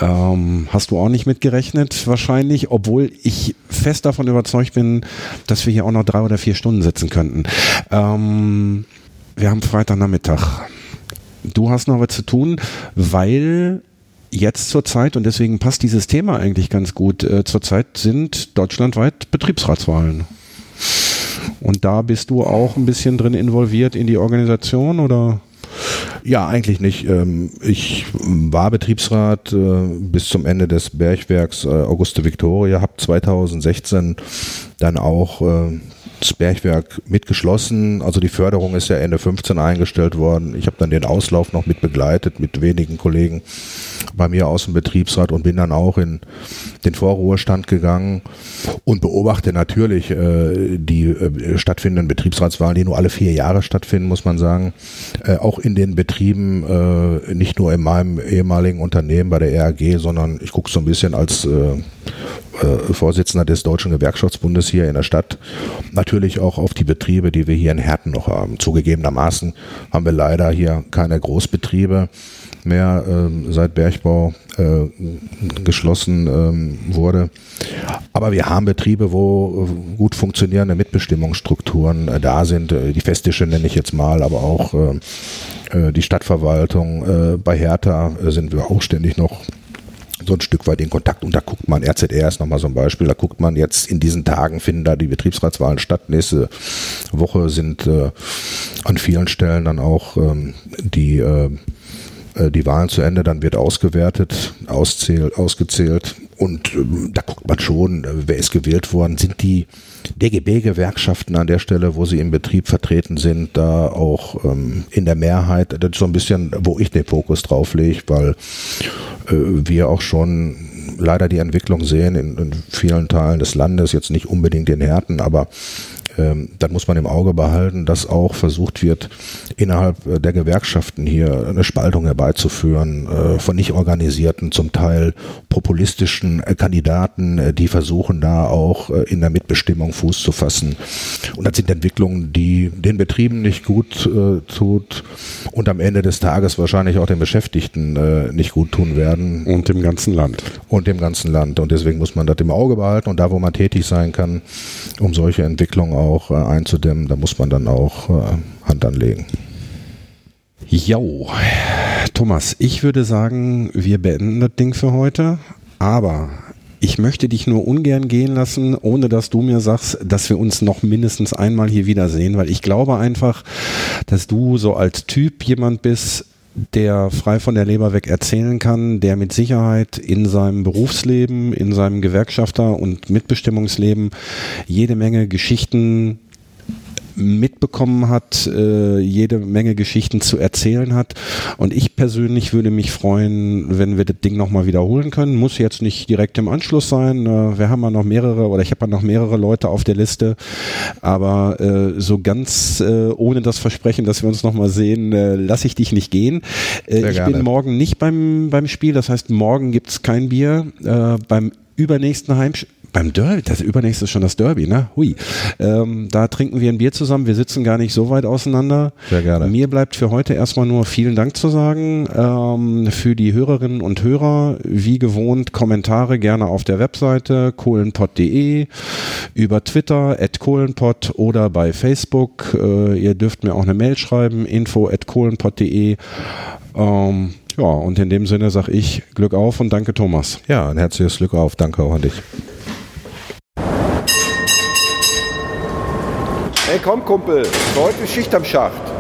Ähm, hast du auch nicht mitgerechnet wahrscheinlich, obwohl ich fest davon überzeugt bin, dass wir hier auch noch drei oder vier Stunden sitzen könnten. Ähm, wir haben Freitagnachmittag. Du hast noch was zu tun, weil jetzt zur Zeit, und deswegen passt dieses Thema eigentlich ganz gut, äh, zurzeit sind deutschlandweit Betriebsratswahlen. Und da bist du auch ein bisschen drin involviert in die Organisation oder? Ja, eigentlich nicht. Ähm, ich war Betriebsrat äh, bis zum Ende des Bergwerks äh, Auguste Victoria, habe 2016 dann auch äh, das Bergwerk mitgeschlossen. Also die Förderung ist ja Ende 15 eingestellt worden. Ich habe dann den Auslauf noch mit begleitet mit wenigen Kollegen bei mir aus dem Betriebsrat und bin dann auch in den Vorruhestand gegangen und beobachte natürlich äh, die äh, stattfindenden Betriebsratswahlen, die nur alle vier Jahre stattfinden, muss man sagen. Äh, auch in den Betrieben, äh, nicht nur in meinem ehemaligen Unternehmen bei der RAG, sondern ich gucke so ein bisschen als äh, äh, Vorsitzender des Deutschen Gewerkschaftsbundes hier in der Stadt natürlich auch auf die Betriebe, die wir hier in Herten noch haben. Zugegebenermaßen haben wir leider hier keine Großbetriebe mehr äh, seit Bergbau äh, geschlossen ähm, wurde. Aber wir haben Betriebe, wo äh, gut funktionierende Mitbestimmungsstrukturen äh, da sind. Äh, die Festische nenne ich jetzt mal, aber auch äh, die Stadtverwaltung. bei Hertha sind wir auch ständig noch so ein Stück weit in Kontakt und da guckt man, RZR ist nochmal so ein Beispiel, da guckt man jetzt in diesen Tagen, finden da die Betriebsratswahlen statt. Nächste Woche sind äh, an vielen Stellen dann auch ähm, die äh, äh, die Wahlen zu Ende, dann wird ausgewertet, auszählt, ausgezählt und ähm, da guckt man schon, äh, wer ist gewählt worden, sind die DGB-Gewerkschaften an der Stelle, wo sie im Betrieb vertreten sind, da auch ähm, in der Mehrheit, das ist so ein bisschen, wo ich den Fokus drauf lege, weil äh, wir auch schon leider die Entwicklung sehen in, in, vielen Teilen des Landes, jetzt nicht unbedingt in Härten, aber ähm, dann muss man im Auge behalten, dass auch versucht wird, innerhalb äh, der Gewerkschaften hier eine Spaltung herbeizuführen äh, von nicht organisierten, zum Teil populistischen äh, Kandidaten, äh, die versuchen da auch äh, in der Mitbestimmung Fuß zu fassen. Und das sind Entwicklungen, die den Betrieben nicht gut äh, tut und am Ende des Tages wahrscheinlich auch den Beschäftigten nicht gut tun werden. Und dem ganzen Land. Und dem ganzen Land. Und deswegen muss man das im Auge behalten und da, wo man tätig sein kann, um solche Entwicklungen auch auch äh, einzudämmen, da muss man dann auch äh, Hand anlegen. Jo, Thomas, ich würde sagen, wir beenden das Ding für heute, aber ich möchte dich nur ungern gehen lassen, ohne dass du mir sagst, dass wir uns noch mindestens einmal hier wiedersehen, weil ich glaube einfach, dass du so als Typ jemand bist, der frei von der Leber weg erzählen kann, der mit Sicherheit in seinem Berufsleben, in seinem Gewerkschafter- und Mitbestimmungsleben jede Menge Geschichten mitbekommen hat, äh, jede Menge Geschichten zu erzählen hat. Und ich persönlich würde mich freuen, wenn wir das Ding nochmal wiederholen können. Muss jetzt nicht direkt im Anschluss sein. Äh, wir haben ja noch mehrere oder ich habe ja noch mehrere Leute auf der Liste. Aber äh, so ganz äh, ohne das Versprechen, dass wir uns nochmal sehen, äh, lasse ich dich nicht gehen. Äh, ich bin morgen nicht beim, beim Spiel. Das heißt, morgen gibt's kein Bier. Äh, beim übernächsten Heimspiel beim Derby, das übernächste ist schon das Derby, ne? Hui. Ähm, da trinken wir ein Bier zusammen. Wir sitzen gar nicht so weit auseinander. Sehr gerne. Mir bleibt für heute erstmal nur vielen Dank zu sagen. Ähm, für die Hörerinnen und Hörer, wie gewohnt, Kommentare gerne auf der Webseite kohlenpott.de, über Twitter, at kohlenpott oder bei Facebook. Äh, ihr dürft mir auch eine Mail schreiben, info at kohlenpott.de. Ähm, ja, und in dem Sinne sage ich Glück auf und danke Thomas. Ja, ein herzliches Glück auf. Danke auch an dich. Hey, komm, Kumpel, heute Schicht am Schacht.